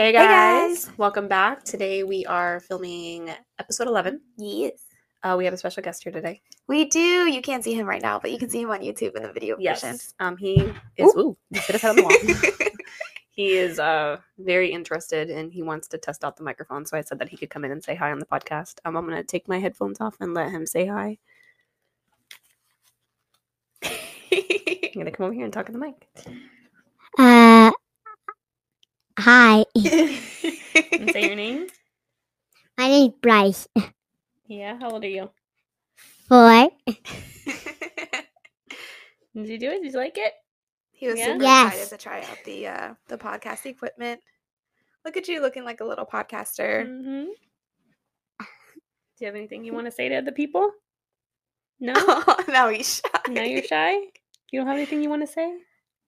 Hey guys. guys. welcome back. Today we are filming episode 11. Yes. Uh, we have a special guest here today. We do. You can't see him right now, but you can see him on YouTube in the video version. Yes. Um, he is, ooh, he hit his head on the wall. he is uh, very interested and he wants to test out the microphone. So I said that he could come in and say hi on the podcast. Um, I'm going to take my headphones off and let him say hi. I'm going to come over here and talk in the mic. Uh, hi. And say your name. My name's Bryce. Yeah, how old are you? Four. Did you do it? Did you like it? he was Yeah? super Yes. excited to try out the uh, the podcast equipment. Look at you looking like a little podcaster. Mm-hmm. Do you have anything you want to say to the people? No? Oh, now he's shy. now you're shy? You don't have anything you want to say?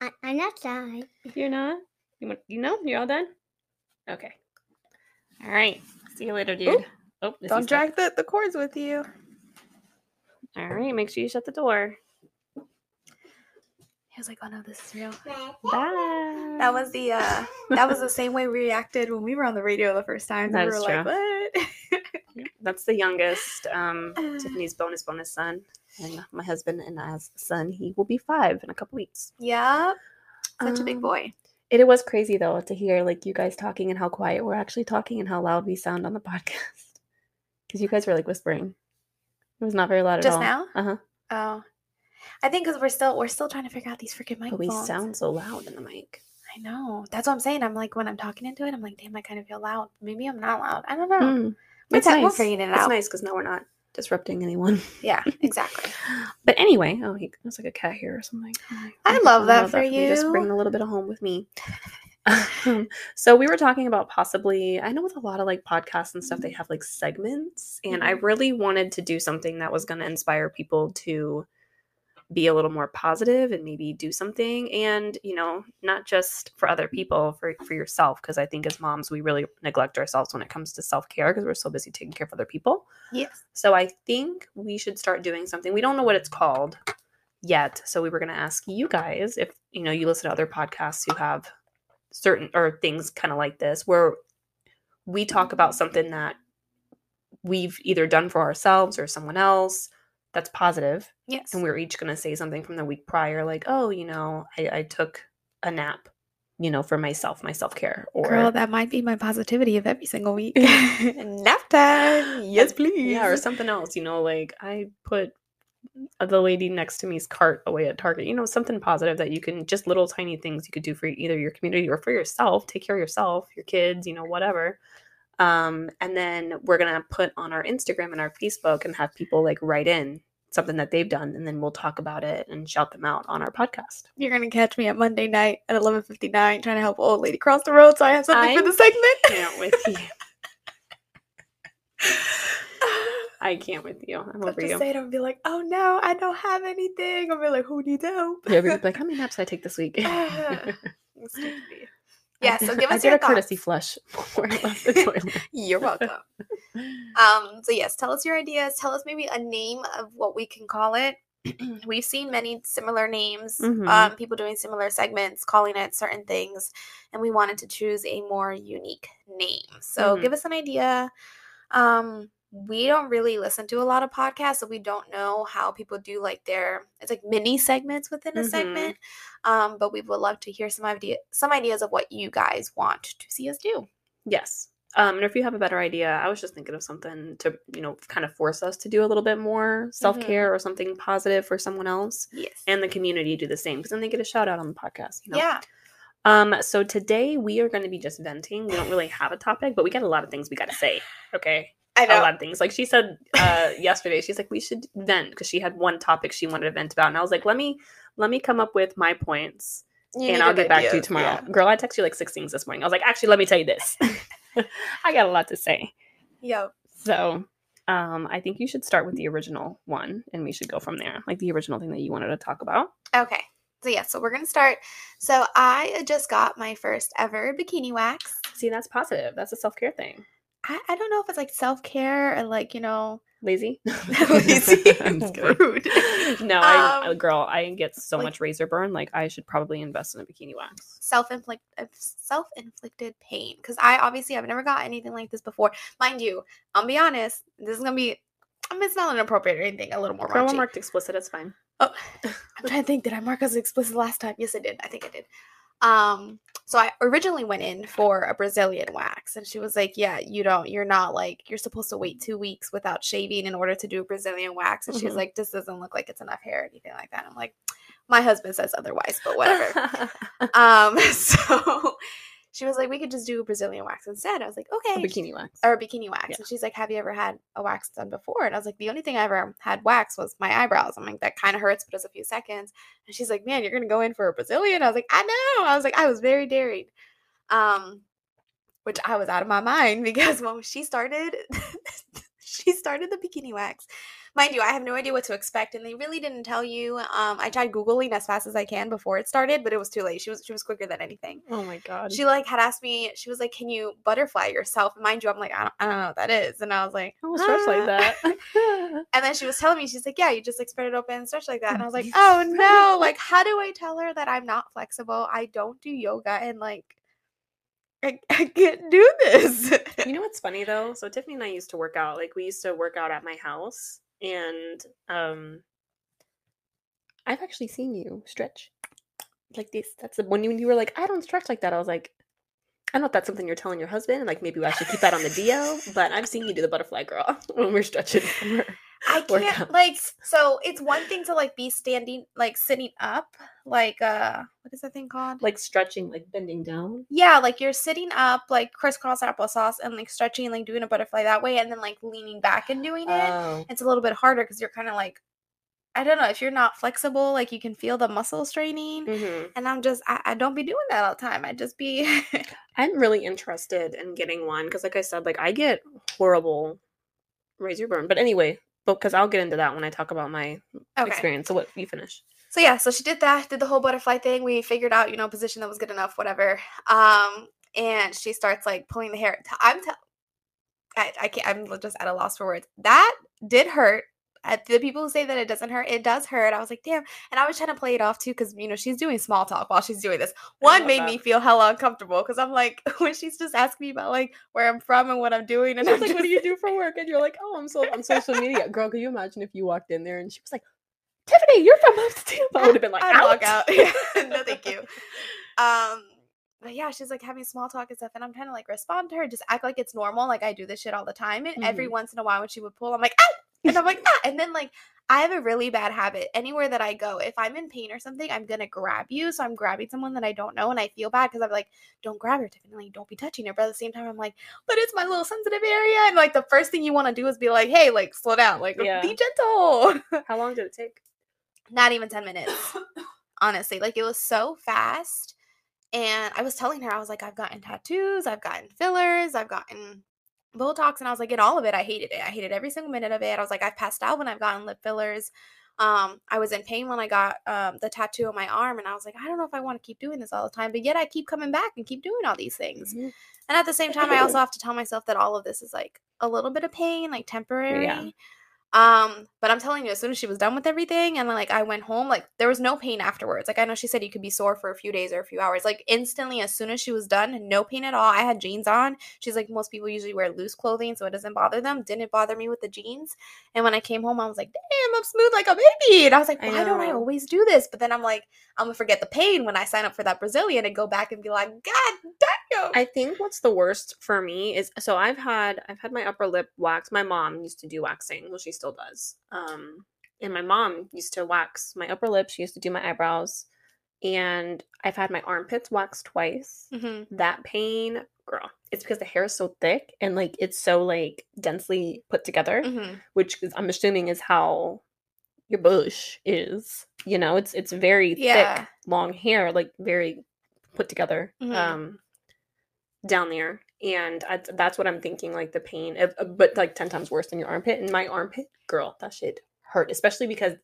I, I'm not shy. You're not? You want you know? You're all done? Okay. All right. See you later, dude. Ooh, Oh, Don't drag the, the cords with you. All right. Make sure you shut the door. He was like, "Oh no, this is real." Bye. That was the uh, that was the same way we reacted when we were on the radio the first time. That we were is like, true. "What?" That's the youngest. Um, Tiffany's bonus bonus son, and my husband and I's son. He will be five in a couple weeks. yeah, such a big Um, boy. It, was crazy though to hear like you guys talking and how quiet we're actually talking and how loud we sound on the podcast. Because you guys were like whispering. It was not very loud at all. Just now? Uh huh. Oh, I think because we're still we're still trying to figure out these freaking microphones. But we sound so loud in the mic. I know. That's what I'm saying. I'm like when I'm talking into it, I'm like, damn, I kind of feel loud. Maybe I'm not loud. I don't know. Mm, it's ta- we're figuring it out. It's nice because now we're not disrupting anyone. Yeah, exactly. But anyway, oh, he, there's like a cat here or something. I love that for me. Just you. bring a little bit of home with me. so we were talking about possibly. I know with a lot of like podcasts and stuff, they have like segments, and I Mhm. really wanted to do something that was going to inspire people to be a little more positive and maybe do something and you know not just for other people for for yourself because i think as moms we really neglect ourselves when it comes to self-care because we're so busy taking care of other people Yes. so I think we should start doing something. We don't know what it's called yet. So we were going to ask you guys if, you know, you listen to other podcasts who have certain or things kind of like this where we talk about something that we've either done for ourselves or someone else that's positive, Yes. and we're each going to say something from the week prior like, "Oh, you know, I, I took a nap, you know, for myself, my self-care." Or Girl, that might be my positivity of every single week. Nap time. Yes, please. Yeah, or something else, you know, like I put the lady next to me's cart away at Target, you know, something positive that you can just little tiny things you could do for either your community or for yourself, take care of yourself, your kids, you know, whatever. Um, and then we're gonna put on our Instagram and our Facebook and have people like write in something that they've done, and then we'll talk about it and shout them out on our podcast. You're gonna catch me at Monday night at 11:59 trying to help an old lady cross the road, so I have something for the segment. I can't with you. I can't with you. I'm over just you. say it and be like, "Oh no, I don't have anything." I'll be like, "Who needs help?" Yeah, be like, how many naps did I take this week? Stupid. Yeah, so give I us did your a courtesy thoughts. flush before I left the toilet. You're welcome. Um, so yes, tell us your ideas. Tell us maybe a name of what we can call it. We've seen many similar names, Mhm. um, people doing similar segments, calling it certain things, and we wanted to choose a more unique name. So Mhm. give us an idea. Um, we don't really listen to a lot of podcasts, so we don't know how people do like their it's like mini segments within a Mhm. segment. Um, but we would love to hear some idea some ideas of what you guys want to see us do. Yes. Um, and if you have a better idea, I was just thinking of something to, you know, kind of force us to do a little bit more self care or something positive for someone else, Yes. and the community do the same because then they get a shout out on the podcast. You know? Yeah. Um. So today we are going to be just venting. We don't really have a topic, but we got a lot of things we got to say. Okay. I know. A lot of things. Like she said uh, yesterday, she's like, we should vent because she had one topic she wanted to vent about, and I was like, let me let me come up with my points, You and I'll get back to you tomorrow. yeah. Girl, I texted you like six things this morning. I was like, actually, let me tell you this. I got a lot to say. Yep. So um, I think you should start with the original one and we should go from there. Like the original thing that you wanted to talk about. Okay. So yeah, so we're gonna start. So I just got my first ever bikini wax. See, that's positive. That's a self care thing. I, I don't know if it's like self care or like you know Lazy? lazy. I'm just. Rude. No, I, Um, girl, I get so like- much razor burn. Like, I should probably invest in a bikini wax. self inflict self inflicted pain because I obviously I've never got anything like this before. Mind you, I'll be honest. This is gonna be. I mean, it's not inappropriate or anything. A little more Girl, marked explicit. It's fine. Oh, I'm trying to think. Did I mark as explicit last time? Yes, I did. I think I did. Um, so I originally went in for a Brazilian wax, and she was like, "Yeah, you don't. You're not like you're supposed to wait two weeks without shaving in order to do a Brazilian wax." And she was Mhm. like, "This doesn't look like it's enough hair or anything like that." I'm like, "My husband says otherwise, but whatever." um, so she was like, "We could just do a Brazilian wax instead." I was like, a "Okay." bikini wax. or a bikini wax. Yeah. And she's like, Have you ever had a wax done before? And I was like, The only thing I ever had wax was my eyebrows. I'm like, That kind of hurts, but it's a few seconds. And she's like, Man, you're going to go in for a Brazilian? I was like, I know. I was like, I was very daring. Um, which I was out of my mind because when she started, she started the bikini wax. Mind you, I have no idea what to expect, and they really didn't tell you. Um, I tried googling as fast as I can before it started, but it was too late. She was she was quicker than anything oh my god. she like had asked me she was like can you butterfly yourself and mind you i'm like i don't, I don't know what that is and i was like I stretch like "Ah." that. and then she was telling me she's like yeah you just like spread it open and stretch like that and i was like oh no like how do i tell her that i'm not flexible i don't do yoga and like i, I can't do this you know what's funny though? So Tiffany and I used to work out. Like we used to work out at my house, and um, I've actually seen you stretch like this. That's the, when you, when you were like, I don't stretch like that. I was like, I don't know if that's something you're telling your husband, and like maybe I should keep that on the DL. But I've seen you do the butterfly girl when we're stretching. i can't like so it's one thing to like be standing like sitting up like uh what is that thing called like stretching, like bending down. Yeah, like you're sitting up, like crisscross applesauce, and like stretching, like doing a butterfly that way, and then like leaning back and doing it. Oh, It's a little bit harder because you're kind of like, I don't know, if you're not flexible, like you can feel the muscle straining. hmm And I'm just, I, I don't be doing that all the time. I just be, I'm really interested in getting one because, like I said, like I get horrible razor burn. But anyway, because I'll get into that when I talk about my okay. experience. So what you finish? So yeah, so she did that, did the whole butterfly thing. We figured out, you know, position that was good enough, whatever. Um, and she starts like pulling the hair. I'm, t- I, I can't. I'm just at a loss for words. That did hurt. The people who say that it doesn't hurt, it does hurt. I was like, damn. And I was trying to play it off too, because you know she's doing small talk while she's doing this. One made me feel hella uncomfortable because I'm like, when she's just asking me about like where I'm from and what I'm doing, and She's I'm like, just, "What do you do for work?" And you're like, "Oh, I'm so on social media." Girl, could you imagine if you walked in there and she was like, "Tiffany, you're from upstate." I would have been like, I'd walk "Out." out. no, thank you. Um, but yeah, she's like having small talk and stuff, and I'm trying to like respond to her, just act like it's normal, like I do this shit all the time. And every Mm-hmm. once in a while, when she would pull, I'm like, ah! And I'm like, ah! and then like I have a really bad habit. Anywhere that I go, if I'm in pain or something, I'm gonna grab you. So I'm grabbing someone that I don't know, and I feel bad because I'm like, don't grab her, Tiffany. Like, don't be touching her. But at the same time, I'm like, but it's my little sensitive area, and like the first thing you want to do is be like, hey, like slow down, like Yeah. be gentle. How long did it take? Not even ten minutes honestly. Like it was so fast. And I was telling her, I was like, I've gotten tattoos, I've gotten fillers, I've gotten Botox, and I was like, in all of it, I hated it. I hated every single minute of it. I was like, I've passed out when I've gotten lip fillers. Um, I was in pain when I got um, the tattoo on my arm, and I was like, I don't know if I want to keep doing this all the time, but yet I keep coming back and keep doing all these things. Mhm. And at the same time, I also have to tell myself that all of this is like a little bit of pain, like temporary. Um, but I'm telling you, as soon as she was done with everything and like I went home, like there was no pain afterwards. Like I know she said you could be sore for a few days or a few hours. Like instantly, as soon as she was done, no pain at all. I had jeans on. She's like, most people usually wear loose clothing, so it doesn't bother them. Didn't bother me with the jeans. And when I came home, I was like, damn, I'm smooth like a baby. And I was like, I why don't I always do this? But then I'm like, I'm gonna forget the pain when I sign up for that Brazilian and go back and be like, God damn. I think what's the worst for me is so I've had I've had my upper lip waxed. My mom used to do waxing, well she still does. Um and my mom used to wax my upper lip, she used to do my eyebrows, and I've had my armpits waxed twice. Mhm. That pain, girl, it's because the hair is so thick and like it's so like densely put together, Mhm. which is, I'm assuming is how your bush is. You know, it's it's very Yeah. thick, long hair, like very put together. Mhm. Um down there and I, that's what I'm thinking. Like the pain, but like ten times worse than your armpit. And my armpit, girl, that shit hurt, especially because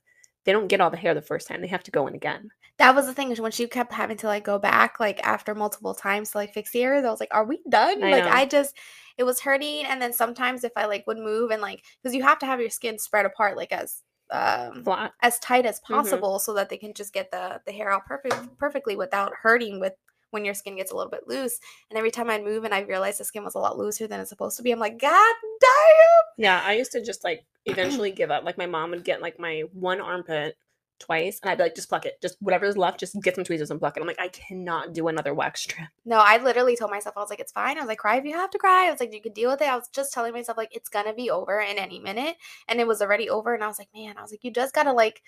they don't get all the hair the first time; they have to go in again. That was the thing is when she kept having to like go back like after multiple times to like fix the ears. I was like, "Are we done?" I like know. I just it was hurting, and then sometimes if I like would move and like because you have to have your skin spread apart like as um Flat. as tight as Mm-hmm. possible so that they can just get the the hair out perfect perfectly without hurting with when your skin gets a little bit loose. And every time I'd move and I realized the skin was a lot looser than it's supposed to be, I'm like, God damn! Yeah, I used to just like eventually give up. Like my mom would get like my one armpit twice, and I'd be like, just pluck it, just whatever's left, just get some tweezers and pluck it. I'm like, I cannot do another wax strip. No, I literally told myself, I was like, it's fine. I was like, cry if you have to cry. I was like, you can deal with it. I was just telling myself, like, it's gonna be over in any minute. And it was already over. And I was like, man, I was like, you just gotta like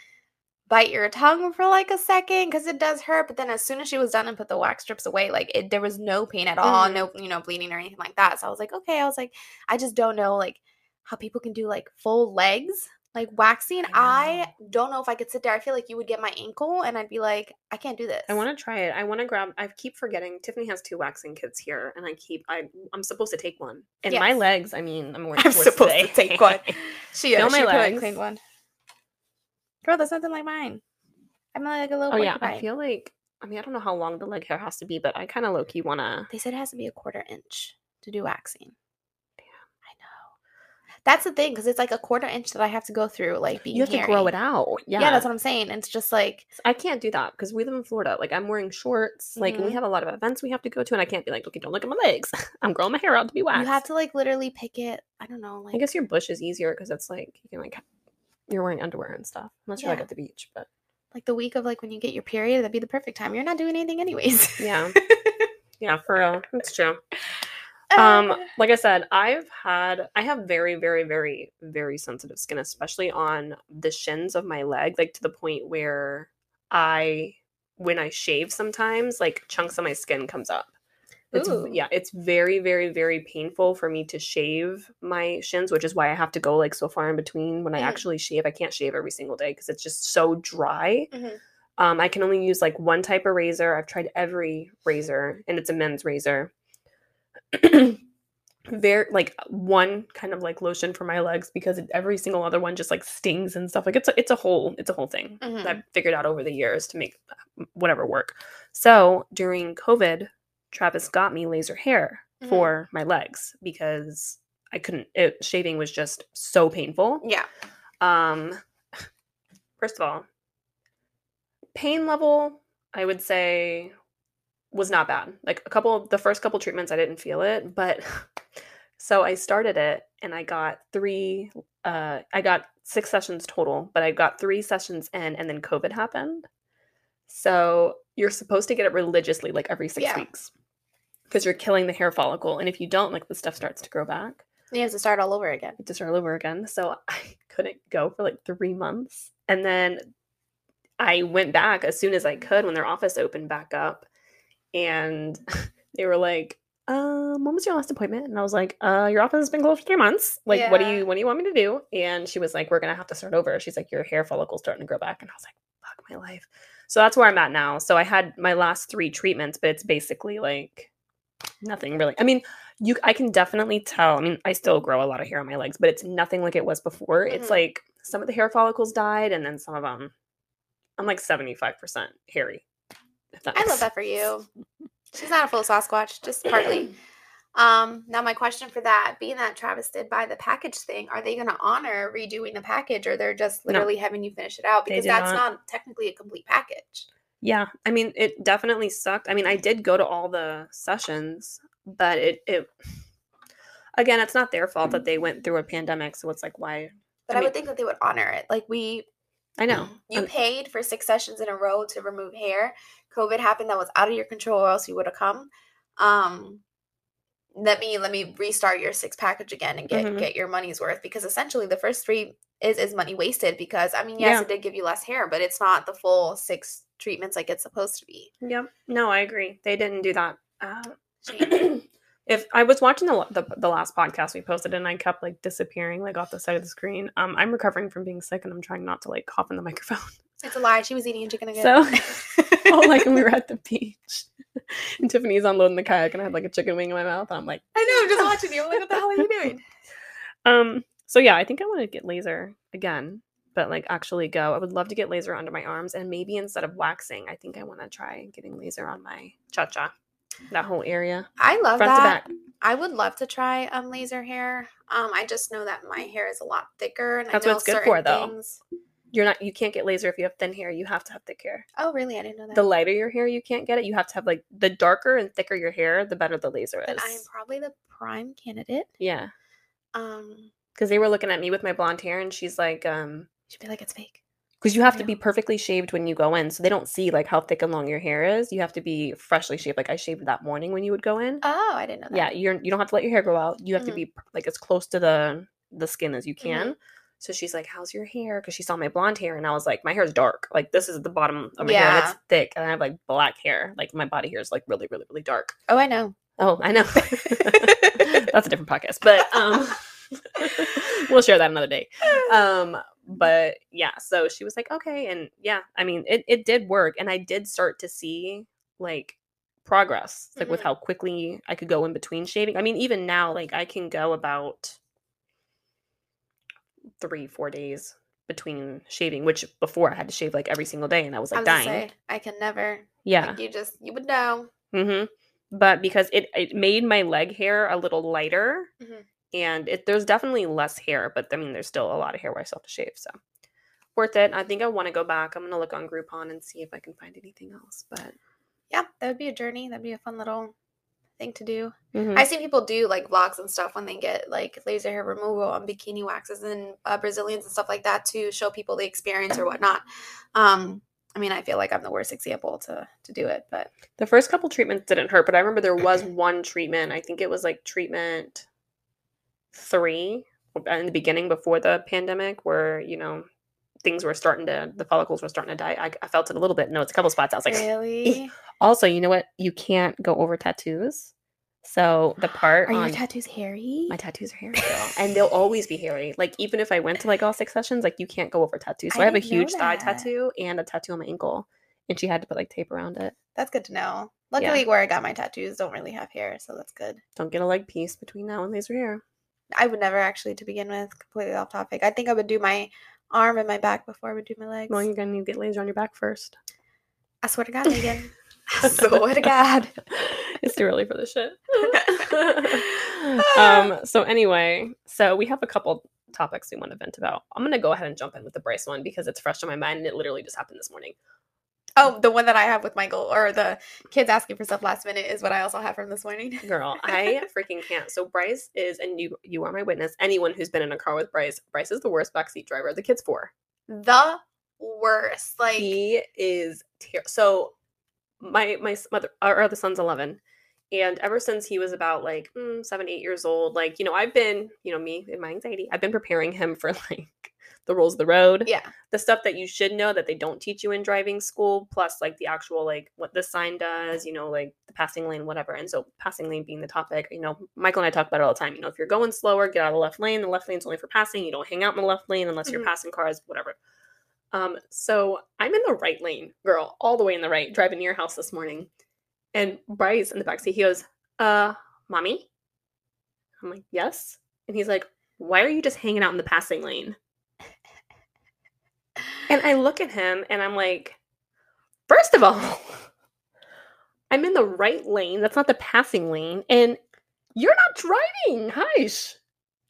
bite your tongue for like a second because it does hurt. But then as soon as she was done and put the wax strips away, like it there was no pain at all, Mhm. no, you know, bleeding or anything like that. So I was like, okay, I was like, I just don't know like how people can do like full legs. Like waxing, I, don't know if I could sit there. I feel like you would get my ankle, and I'd be like, I can't do this. I want to try it. I want to grab. I keep forgetting. Tiffany has two waxing kits here, and I keep. I I'm supposed to take one. And my legs. I mean, I'm wearing. I'm supposed to take one. She, Feel uh, my she legs. cleaned one. Girl, that's nothing like mine. I'm like a little. oh yeah, I feel like. I mean, I don't know how long the leg hair has to be, but I kind of low key want to. They said it has to be a quarter inch to do waxing. Damn, I know. That's the thing because it's like a quarter inch that I have to go through, like being You have to grow it out. Yeah, Yeah. that's what I'm saying. It's just like I can't do that because we live in Florida. Like I'm wearing shorts. Like and we mm-hmm. have a lot of events we have to go to, and I can't be like, okay, don't look at my legs. I'm growing my hair out to be waxed. you have to like literally pick it. I don't know, like I guess your bush is easier because it's like you can like you're wearing underwear and stuff. Unless you're like at the beach, but like the week of like when you get your period, that'd be the perfect time. You're not doing anything anyways. yeah, yeah, for real, that's true. Um, like I said, I've had I have very, very, very, very sensitive skin, especially on the shins of my leg, like to the point where I when I shave sometimes, like chunks of my skin comes up. It's Ooh. yeah, it's very, very, very painful for me to shave my shins, which is why I have to go like so far in between when I Mhm. actually shave. I can't shave every single day because it's just so dry. Mhm. Um, I can only use like one type of razor. I've tried every razor, and it's a men's razor. Very like one kind of like lotion for my legs because every single other one just like stings and stuff. Like it's a, it's a whole it's a whole thing that Mhm. I've figured out over the years to make uh, whatever work. So during COVID, Travis got me laser hair Mhm. for my legs because I couldn't. It, shaving was just so painful. yeah. Um, first of all, pain level, I would say, was not bad. Like a couple, the first couple treatments, I didn't feel it, but so I started it and I got three. Uh, I got six sessions total, but I got three sessions in, and then COVID happened. So you're supposed to get it religiously, like every six Yeah. weeks, because you're killing the hair follicle, and if you don't, like the stuff starts to grow back You have to start all over again. to start all over again. So I couldn't go for like three months. And then I went back as soon as I could when their office opened back up. And they were like, um, when was your last appointment? And I was like, uh, your office has been closed for three months. Like, what do you what do you want me to do? And she was like, We're gonna have to start over. She's like, Your hair follicle's starting to grow back. And I was like, fuck my life. So that's where I'm at now. So I had my last three treatments, but it's basically like nothing really. I mean, you I can definitely tell. I mean, I still grow a lot of hair on my legs, but it's nothing like it was before. It's Mhm. like some of the hair follicles died, and then some of them, I'm like 75% hairy. I love that for you. She's not a full Sasquatch, just partly. Um, now my question for that, being that Travis did buy the package thing, are they gonna honor redoing the package or they're just No. literally having you finish it out? Because that's not. not technically a complete package. Yeah, I mean, it definitely sucked. I mean, I did go to all the sessions, but it it again, it's not their fault that they went through a pandemic. So it's like, why? But I I, mean- would think that they would honor it. Like we I know. you Um, paid for six sessions in a row to remove hair. COVID happened that was out of your control or else you would have come. Um let me let me restart your six package again and get Mhm. get your money's worth because essentially the first three is is money wasted because I mean yes Yeah. it did give you less hair but it's not the full six treatments like it's supposed to be. Yep. No, I agree. They didn't do that. Uh, if I was watching the, the the last podcast we posted and I kept like disappearing like off the side of the screen, um, I'm recovering from being sick and I'm trying not to like cough in the microphone. It's a lie. She was eating chicken again. So, oh, like when we were at the beach. and Tiffany's unloading the kayak, and I had like a chicken wing in my mouth. And I'm like, I know. I'm just watching you. I'm like, what the hell are you doing? um. So yeah, I think I want to get laser again, but like actually go. I would love to get laser under my arms, and maybe instead of waxing, I think I want to try getting laser on my cha cha, that whole area, I love that. back. I would love to try um laser hair. Um, I just know that my hair is a lot thicker, and That's I what it's good for, though. things- You're not. You can't get laser if you have thin hair. You have to have thick hair. Oh, really? I didn't know that. The lighter your hair, you can't get it. You have to have like the darker and thicker your hair, the better the laser is. I am probably the prime candidate. yeah, Um, because they were looking at me with my blonde hair, and she's like, um, should be like it's fake. because you have to Yeah. be perfectly shaved when you go in, so they don't see like how thick and long your hair is. You have to be freshly shaved. Like I shaved that morning when you would go in. Oh, I didn't know that. yeah, you're you don't have to let your hair grow out. You have to Mhm. be like as close to the the skin as you Mm-hmm. can. So she's like, "How's your hair?" Because she saw my blonde hair, and I was like, "My hair's dark. Like this is the bottom of my hair, and it's thick, and I have like black hair. Like my body hair is like really, really, really dark." Oh, I know. Oh, I know. That's a different podcast, but um, we'll share that another day. Um, but yeah, so she was like, okay, and yeah, I mean, it it did work, and I did start to see like progress, like with Mhm. how quickly I could go in between shaving. I mean, even now, like I can go about three, four days between shaving, which before I had to shave like every single day, and I was I like was dying. say, I can never. yeah. Like, you just you would know. Mm-hmm. But because it it made my leg hair a little lighter, Mhm. And it there's definitely less hair, but I mean there's still a lot of hair where I still have to shave. So worth it. I think I want to go back. I'm gonna look on Groupon and see if I can find anything else. But Yeah, that would be a journey. That'd be a fun little thing to do. Mhm. I see people do like vlogs and stuff when they get like laser hair removal and bikini waxes and uh, Brazilians and stuff like that to show people the experience or whatnot. Um, I mean, I feel like I'm the worst example to to do it, but the first couple treatments didn't hurt, but I remember there was one treatment. I think it was like treatment three uh, in the beginning before the pandemic, where you know things were starting to the follicles were starting to die. I, I felt it a little bit. No, it's a couple spots. I was like, really, Also, you know what? You can't go over tattoos. So the part are your tattoos hairy? my tattoos are hairy, girl, and they'll always be hairy. Like even if I went to like all six sessions, like you can't go over tattoos. So I I, have a huge thigh tattoo and a tattoo on my ankle, and she had to put like tape around it. That's good to know. Luckily, where I got my tattoos don't really have hair, so that's good. Don't get a leg piece between now and laser hair. I would never actually, to begin with, completely off topic. I think I would do my arm and my back before I would do my legs. Well, you're gonna need to get laser on your back first. I swear to God, Megan. I swear to God. it's too early for this shit. um. So anyway, so we have a couple topics we want to vent about. I'm gonna go ahead and jump in with the Bryce one because it's fresh on my mind and it literally just happened this morning. Oh, the one that I have with Michael, or the kids asking for stuff last minute, is what I also have from this morning. Girl, I freaking can't. So Bryce is, and you you are my witness. Anyone who's been in a car with Bryce, Bryce is the worst backseat driver. The kid's four. The worst. Like, he is ter- so my my mother our other son's 11 and ever since he was about like mm, seven eight years old like you know i've been you know me and my anxiety i've been preparing him for like the rules of the road yeah, the stuff that you should know that they don't teach you in driving school plus like the actual like what the sign does you know like the passing lane whatever. And so passing lane being the topic you know michael and i talk about it all the time. You know if you're going slower get out of the left lane. The left lane's only for passing. You don't hang out in the left lane unless you're Mhm. passing cars whatever. Um so i'm in the right lane girl all the way in the right driving near your house this morning. And bryce in the backseat he goes uh mommy? I'm like yes. And he's like why are you just hanging out in the passing lane and I look at him and I'm like, first of all, I'm in the right lane. That's not the passing lane. And you're not driving. Hush.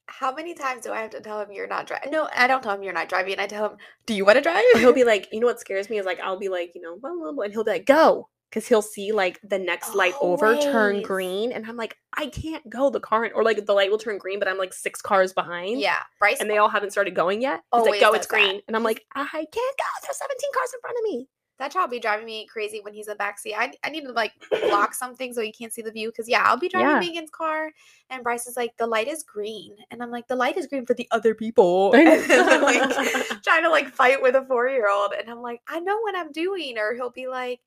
how many times do I have to tell him you're not driving? No, I don't tell him you're not driving. I tell him, do you want to drive? Or he'll be like, you know what scares me is like, I'll be like, you know, blah, blah, blah, and he'll be like, go. Because he'll see like the next light over turn green. And I'm like, I can't go. The car, or like the light will turn green, but I'm like six cars behind. yeah, Bryce. And they all haven't started going yet. He's Always like, go, it's that. green. And I'm like, I can't go. There's 17 cars in front of me. that child be driving me crazy when he's in the backseat. I, I need to like block something so he can't see the view. Cause yeah, I'll be driving Yeah. Megan's car and Bryce is like, the light is green. And I'm like, the light is green for the other people. And I'm like trying to like fight with a four year old. And I'm like, I know what I'm doing. Or he'll be like,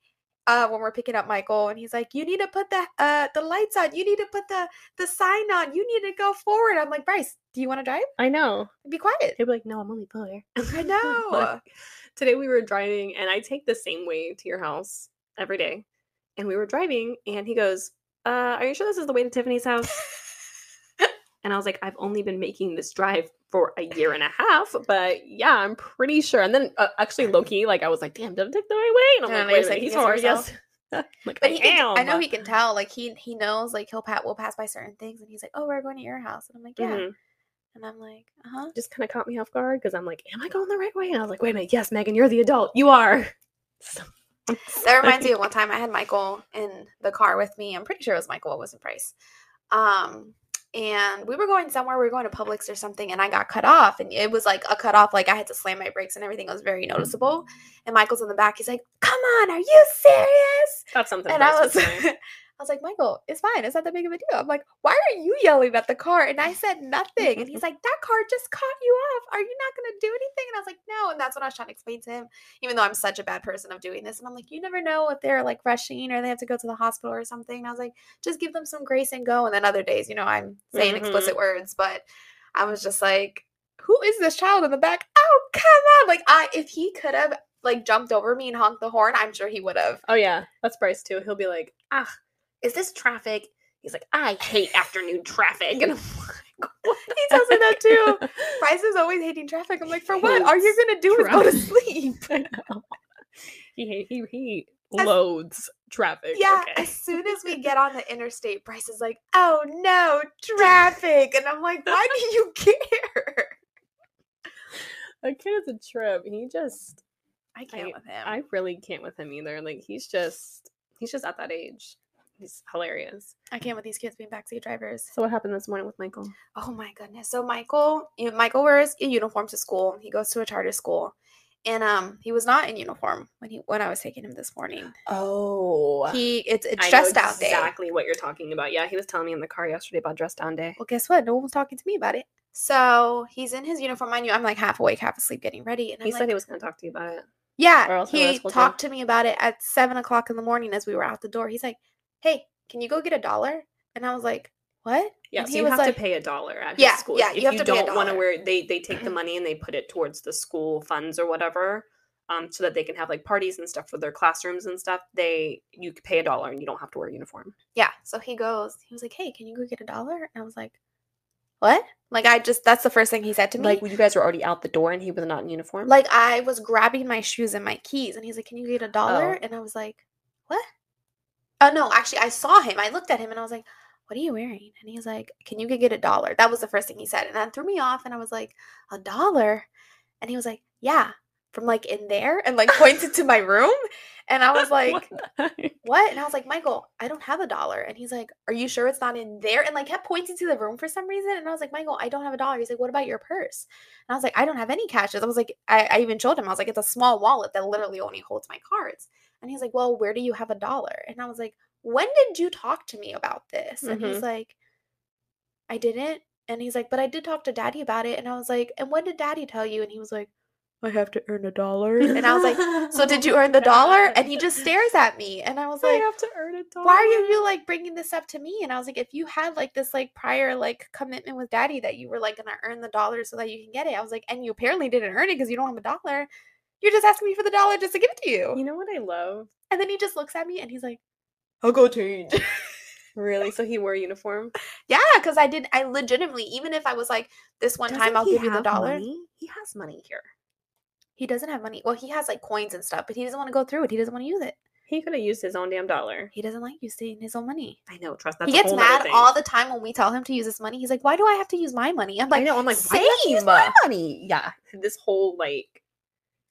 uh, when we're picking up Michael, and he's like, "You need to put the uh the lights on. You need to put the the sign on. You need to go forward." I'm like, Bryce, do you want to drive? I know. Be quiet. He'll be like, no, I'm only four. I know. Like, today we were driving, and I take the same way to your house every day. and we were driving, and he goes, uh, "Are you sure this is the way to Tiffany's house?" And I was like, "I've only been making this drive for a year and a half, but yeah, I'm pretty sure." And then uh, actually, Loki, like I was like, "Damn, did I take the right way?" And I'm No, like, "Wait minute, he's hard, yes." like, But I he can, I know he can tell. Like he he knows. Like he'll pat will pass by certain things, and he's like, "Oh, we're going to your house," and I'm like, "Yeah," Mhm. and I'm like, "Uh huh." Just kind of caught me off guard because I'm like, "Am I going the right way?" And I was like, "Wait a minute, yes, Megan, you're the adult. You are." That reminds me of one time I had Michael in the car with me. I'm pretty sure it was Michael. It wasn't Bryce. Um, and we were going somewhere. We were going to Publix or something, and I got cut off. And it was like a cut off. Like I had to slam my brakes and everything. It was very noticeable. And Michael's in the back. He's like, "Come on, are you serious?" That's something. And I was. I was like, Michael, it's fine. It's not that big of a deal. I'm like, why are you yelling at the car? And I said nothing. And he's like, that car just caught you off. Are you not going to do anything? And I was like, no. And that's what I was trying to explain to him, even though I'm such a bad person of doing this. And I'm like, you never know if they're like rushing or they have to go to the hospital or something. And I was like, just give them some grace and go. And then other days, you know, I'm saying Mhm. explicit words, but I was just like, who is this child in the back? Oh, come on. Like, I, if he could have like jumped over me and honked the horn, I'm sure he would have. Oh yeah, that's Bryce too. He'll be like, "Ah, is this traffic?" He's like, "I hate afternoon traffic," and I'm like, what He tells me that too. Bryce is always hating traffic. I'm like, for what? All you're gonna do is go to sleep. I know. He he he As- loads traffic. Yeah, okay. as soon as we get on the interstate, Bryce is like, oh no, traffic. And I'm like, why do you care? that kid is a trip. He just, I can't I- with him. I really can't with him either. Like he's just, he's just at that age. He's hilarious. I can't with these kids being backseat drivers. So what happened this morning with Michael? Oh my goodness. So Michael, you Michael wears a uniform to school. He goes to a charter school. And um he was not in uniform when he when I was taking him this morning. Oh, He it's it's I know dressed out day. exactly what you're talking about. Yeah, he was telling me in the car yesterday about dress down day. Well, guess what? No one was talking to me about it. So he's in his uniform. I knew I'm like half awake, half asleep, getting ready. And I'm He like, said he was going to talk to you about it. yeah. else I would've He told you. talked to me about it at seven o'clock in the morning as we were out the door. He's like, "Hey, can you go get a dollar?" And I was like, "What?" Yeah, so he you was have like- to pay a dollar at Yeah, school. yeah, if you have to pay a don't want to wear, they they take the money and they put it towards the school funds or whatever, um, so that they can have like parties and stuff for their classrooms and stuff. They you pay a dollar and you don't have to wear a uniform. Yeah. So he goes. He was like, "Hey, can you go get a dollar?" And I was like, "What?" Like I just that's the first thing he said to me. Like you guys were already out the door and he was not in uniform. like I was grabbing my shoes and my keys, and he's like, "Can you get a dollar?" Oh. And I was like, "What?" Oh no, actually, I saw him. I looked at him, and I was like, "What are you wearing?" And he's like, "Can you get a dollar?" That was the first thing he said, and that threw me off. And I was like, "A dollar?" And he was like, "Yeah." From like in there, and like pointed to my room, and I was like, What what? And I was like, Michael, I don't have a dollar. And he's like, Are you sure it's not in there? And like kept pointing to the room for some reason. And I was like, Michael, I don't have a dollar. He's like, What about your purse? And I was like, I don't have any cash. I was like, I, I even showed him, I was like, It's a small wallet that literally only holds my cards. And he's like, Well, where do you have a dollar? And I was like, When did you talk to me about this? And he's Mhm. like, I didn't. And he's like, But I did talk to daddy about it. And I was like, And when did daddy tell you? And he was like, I have to earn a dollar. And I was like, So did you earn the dollar? And he just stares at me. And I was I like, have to earn a dollar. why are you, you like bringing this up to me? And I was like, if you had like this like prior like commitment with daddy that you were like gonna earn the dollar so that you can get it, I was like, and you apparently didn't earn it because you don't have a dollar. You're just asking me for the dollar just to give it to you. You know what I love? And then he just looks at me and he's like, I'll go change. Really? So he wore a uniform? yeah, because I did. I legitimately, even if I was like, this one time I'll give you the dollar. He has money here. He doesn't have money. Well, he has like coins and stuff, but he doesn't want to go through it. He doesn't want to use it. He could have used his own damn dollar. He doesn't like using his own money. I know. Trust that's he gets mad all the time when we tell him to use his money. He's like, "Why do I have to use my money?" I'm like, I know. I'm like, why do I have to use my money? Yeah. This whole like,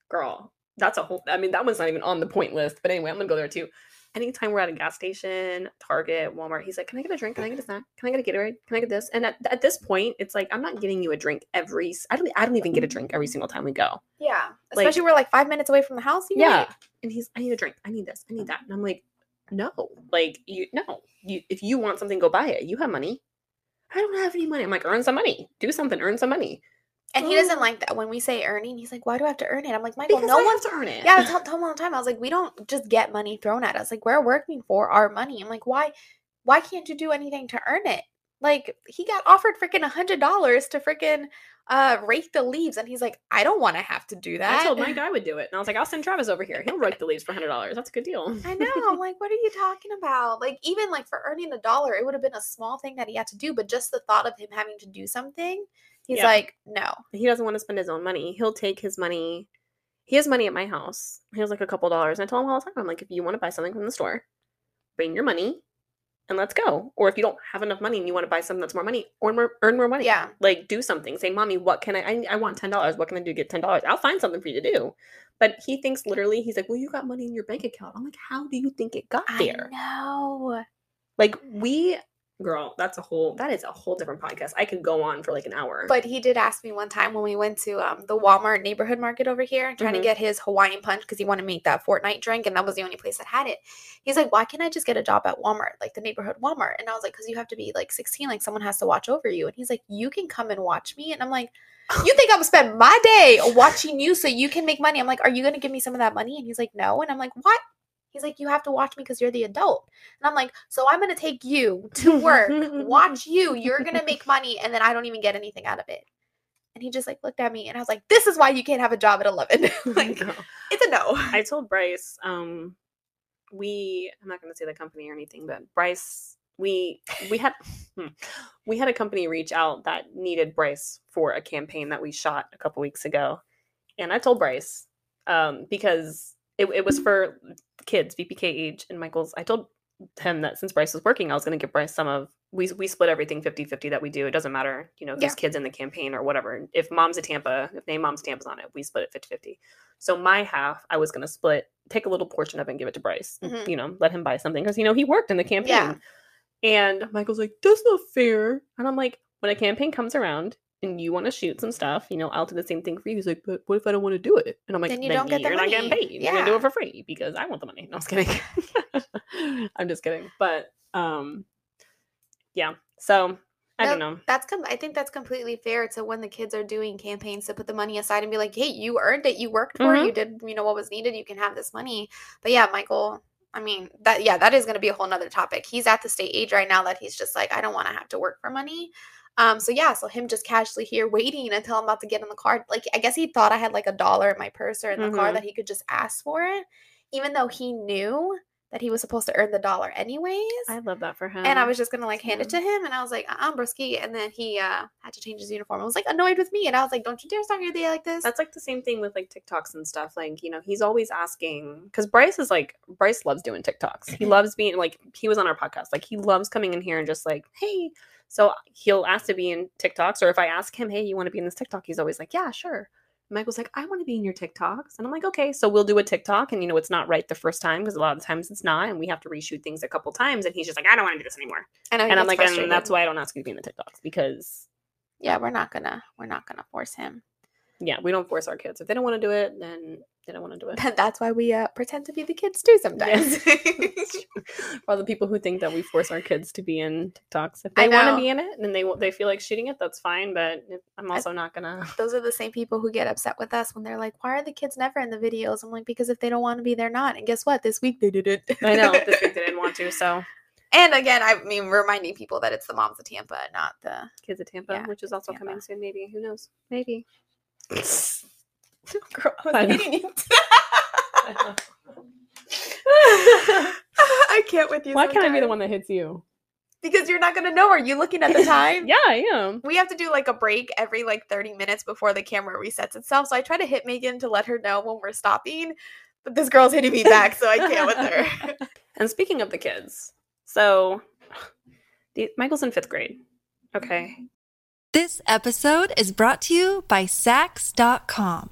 girl, that's a whole. I mean, that one's not even on the point list. But anyway, I'm gonna go there too. Anytime we're at a gas station, Target, Walmart, he's like, "Can I get a drink? Can I get a snack? Can I get a Gatorade? Can I get this?" And at, at this point, it's like I'm not getting you a drink every. I don't. I don't even get a drink every single time we go. Yeah, Like- especially we're like five minutes away from the house. You're Yeah. And he's, I need a drink. I need this. I need that. Mm-hmm. And I'm like, no, like you, no. You, if you want something, go buy it. You have money. I don't have any money. I'm like, earn some money. Do something. Earn some money. And he doesn't Oh. like that when we say earning. He's like, "Why do I have to earn it?" I'm like, "Michael, Because no I one." have to earn it. Yeah, I tell, tell him all the time. I was like, "We don't just get money thrown at us. Like we're working for our money." I'm like, "Why? Why can't you do anything to earn it?" Like he got offered freaking a hundred dollars to freaking uh rake the leaves, and he's like, I don't want to have to do that. I told Mike I would do it, and I was like, I'll send Travis over here. He'll rake the leaves for hundred dollars. That's a good deal. I know. I'm like, what are you talking about? Like, even like for earning a dollar, it would have been a small thing that he had to do, but just the thought of him having to do something, he's Yeah. like, no. he doesn't want to spend his own money. He'll take his money. He has money at my house. He has like a couple dollars. And I tell him all the time, I'm like, if you want to buy something from the store, bring your money and let's go. Or if you don't have enough money and you want to buy something that's more money, earn more, earn more money. Yeah. Like do something. Say, mommy, what can I, I, I want $10. What can I do to get $10? I'll find something for you to do. But he thinks literally, he's like, well, you got money in your bank account. I'm like, how do you think it got there? I know. Like we, girl, that's a whole, that is a whole different podcast. I could go on for like an hour. But he did ask me one time when we went to um, the Walmart neighborhood market over here, trying Mhm. to get his Hawaiian punch because he wanted to make that Fortnite drink, and that was the only place that had it. He's like, "Why can't I just get a job at Walmart, like the neighborhood Walmart?" And I was like, "Because you have to be like 16, like someone has to watch over you." And he's like, "You can come and watch me," and I'm like. You think I'm gonna spend my day watching you so you can make money? I'm like, are you gonna give me some of that money? And he's like, no. And I'm like, what? He's like, you have to watch me because you're the adult. And I'm like, so I'm gonna take you to work, watch you. You're gonna make money, and then I don't even get anything out of it. And he just like looked at me, and I was like, this is why you can't have a job at 11. like, No. it's a no. I told Bryce, um, we I'm not gonna say the company or anything, but Bryce, we we had hmm, we had a company reach out that needed Bryce for a campaign that we shot a couple weeks ago. And I told Bryce, um, because it, it was for kids, VPK age and Michael's I told him that since Bryce was working, I was gonna give Bryce some of we we split everything 50-50 that we do. It doesn't matter, you know, if Yeah. there's kids in the campaign or whatever. If mom's a Tampa, if name mom's Tampa's on it, we split it 50-50. So my half, I was gonna split, take a little portion of it and give it to Bryce. Mhm. You know, let him buy something because you know he worked in the campaign. Yeah. And Michael's like, "That's not fair." And I'm like, "When a campaign comes around and you want to shoot some stuff, you know, I'll do the same thing for you." He's like, "But what if I don't want to do it?" And I'm like, Then you "Then don't get the you're not getting money." paid. You're gonna do it for free because I want the money." No, I was kidding. I'm just kidding. But um, yeah. So I don't know. That's com- I think that's completely fair to when the kids are doing campaigns to put the money aside and be like, "Hey, you earned it. You worked for it. Mhm. You did, you know, what was needed. You can have this money." But yeah, Michael. I mean, that yeah, that is going to be a whole nother topic. He's at the state age right now that he's just like, I don't want to have to work for money. Um, so yeah, so him just casually here waiting until I'm about to get in the car. Like, I guess he thought I had like a dollar in my purse or in the car Mhm. that he could just ask for it, even though he knew that he was supposed to earn the dollar anyways I love that for him. and I was just gonna like hand it to him, and I was like, I'm brusky. and then he uh had to change his uniform. I was like annoyed with me, and I was like, "Don't you dare start your day like this." That's like the same thing with like TikToks and stuff. Like, you know, he's always asking because Bryce is like Bryce loves doing TikToks. He loves being like he was on our podcast. Like he loves coming in here and just like, hey. So he'll ask to be in TikToks, or if I ask him, hey, you want to be in this TikTok? He's always like, yeah, sure. And Michael's like, I want to be in your TikToks, and I'm like, okay. So we'll do a TikTok, and you know, it's not right the first time because a lot of times it's not, and we have to reshoot things a couple times. And he's just like, I don't want to do this anymore. I and I'm like, and that's why I don't ask you to be in the TikToks because yeah, we're not gonna we're not gonna force him. yeah, we don't force our kids. If they don't want to do it, then don't want to do it. And that's why we uh pretend to be the kids too sometimes. For all the people who think that we force our kids to be in TikToks, if they want to be in it and they they feel like shooting it, that's fine. But I'm also not gonna. Those are the same people who get upset with us when they're like, "Why are the kids never in the videos?" I'm like, "Because if they don't want to be, they're not." And guess what? This week they did it. I know this week they didn't want to, so and again, I mean, reminding people that it's the moms of Tampa, not the kids of Tampa, Yeah, which is also Tampa. coming soon. Maybe who knows? Maybe. Girl, I was I know. you. I can't with you. Why can't I be the one that hits you? Because you're not gonna know. Are you looking at the time? Yeah, I am. We have to do like a break every like 30 minutes before the camera resets itself. So I try to hit Megan to let her know when we're stopping. But this girl's hitting me back, so I can't with her. And speaking of the kids, so the, Michael's in fifth grade. Okay, This episode is brought to you by Saks.com.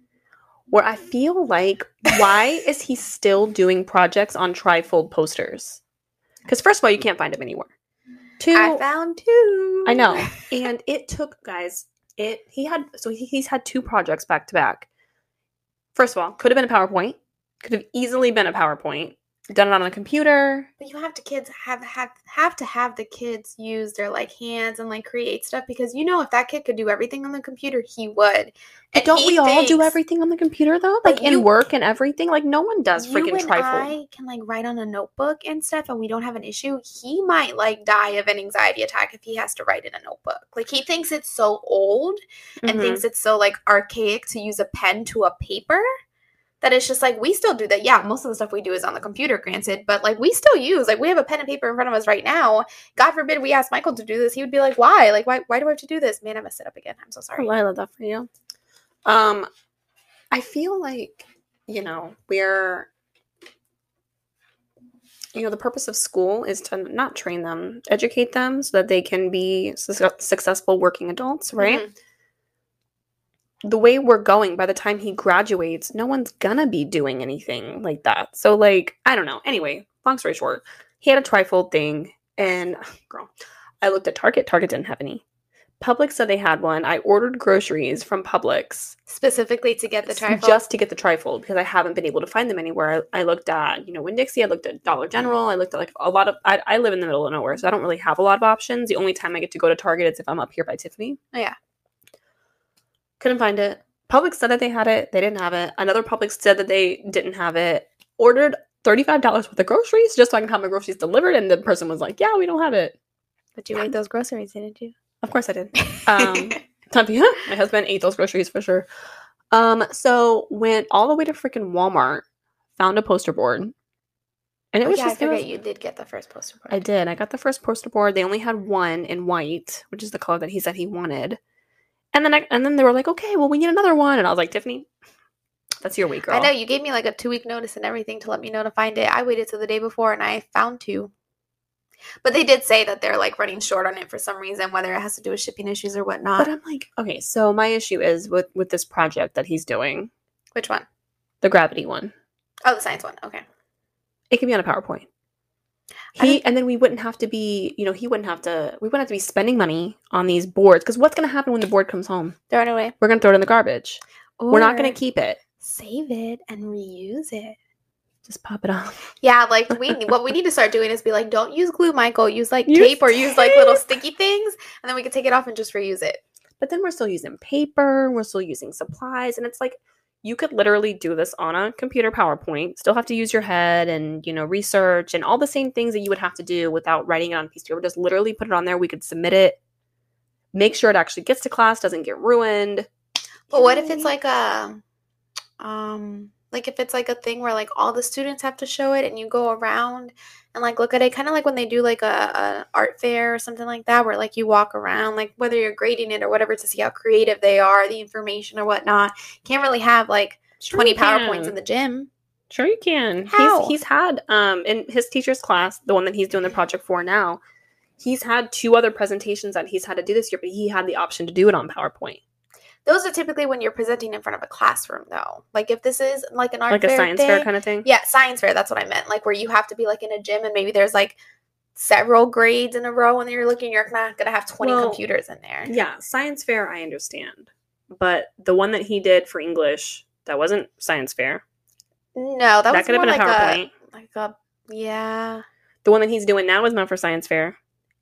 where I feel like why is he still doing projects on trifold posters? Because first of all, you can't find them anywhere. Two, I found two. I know. And it took, guys, it he had so he, he's had two projects back to back. First of all, could have been a PowerPoint. Could have easily been a PowerPoint. Done it on a computer. But you have to kids have have have to have the kids use their like hands and like create stuff because you know if that kid could do everything on the computer, he would. And don't we all do everything on the computer though? Like in you- work and everything? Like no one does freaking and trifle. I can like write on a notebook and stuff, and we don't have an issue. He might like die of an anxiety attack if he has to write in a notebook. Like he thinks it's so old and Mhm. thinks it's so like archaic to use a pen to a paper that it's just like we still do that. Yeah, most of the stuff we do is on the computer, granted, but like we still use like we have a pen and paper in front of us right now. God forbid we asked Michael to do this, he would be like, "Why? Like why? Why do I have to do this? Man, I messed it up again. I'm so sorry." Oh, I love that for you. Um, I feel like you know we're you know the purpose of school is to not train them, educate them so that they can be su- successful working adults, right? Mhm. The way we're going, by the time he graduates, no one's gonna be doing anything like that. So, like, I don't know. Anyway, long story short, he had a trifold thing, and girl, I looked at Target. Target didn't have any. Publix said they had one. I ordered groceries from Publix Specifically to get the trifold. just to get the trifold because I haven't been able to find them anywhere. I, I looked at, you know, Winn Dixie. I looked at Dollar General. I looked at like a lot of. I, I live in the middle of nowhere, so I don't really have a lot of options. The only time I get to go to Target is if I'm up here by Tiffany. Oh, yeah. Couldn't find it. Publix said that they had it. They didn't have it. Another Publix said that they didn't have it. Ordered thirty-five dollars worth of groceries just so I can have my groceries delivered, and the person was like, "Yeah, we don't have it." But you ate those groceries, didn't you? Of course I did. Um, my husband ate those groceries for sure. Um, so went all the way to freaking Walmart, found a poster board, and it Oh, was yeah, I just it forget was- you did get the first poster board. I did. I got the first poster board. They only had one in white, which is the color that he said he wanted. And then I, and then they were like, okay, well we need another one, and I was like, Tiffany, that's your week, girl. I know you gave me like a two week notice and everything to let me know to find it. I waited till the day before and I found two. But they did say that they're like running short on it for some reason, whether it has to do with shipping issues or whatnot. But I'm like, okay, so my issue is with with this project that he's doing, Which one? the gravity one. Oh, the science one. Okay. it can be on a PowerPoint. He and then we wouldn't have to be, you know, he wouldn't have to. We wouldn't have to be spending money on these boards because what's going to happen when the board comes home? Throw it away. We're going to throw it in the garbage. We're not going to keep it. save it and reuse it. Just pop it off. Yeah, like we what we need to start doing is be like, don't use glue, Michael. Use like Use tape or use like little sticky things, and then we can take it off and just reuse it. But then we're still using paper. We're still using supplies, and it's like you could literally do this on a computer PowerPoint. Still have to use your head and you know research and all the same things that you would have to do without writing it on a piece of paper. Just literally put it on there. We could submit it. Make sure it actually gets to class, doesn't get ruined. But what if it's like a, um, like if it's like a thing where like all the students have to show it and you go around and like look at it, kind of like when they do like a, a art fair or something like that, where like you walk around, like whether you're grading it or whatever to see how creative they are, the information or whatnot. Can't really have like Sure twenty powerpoints in the gym. Sure you can. How? He's he's had um in his teacher's class, the one that he's doing the project for now, he's had two other presentations that he's had to do this year, but he had the option to do it on PowerPoint. Those are typically when you're presenting in front of a classroom, though. Like if this is like an art Like a science thing, fair kind of thing. Yeah, science fair. That's what I meant. Like where you have to be like in a gym and maybe there's like several grades in a row and you're looking, you're not gonna have 20 Well, computers in there. Yeah, science fair I understand. But the one that he did for English, that wasn't science fair. No, that, That, was could have been a PowerPoint. a like a yeah. The one that he's doing now is not for science fair.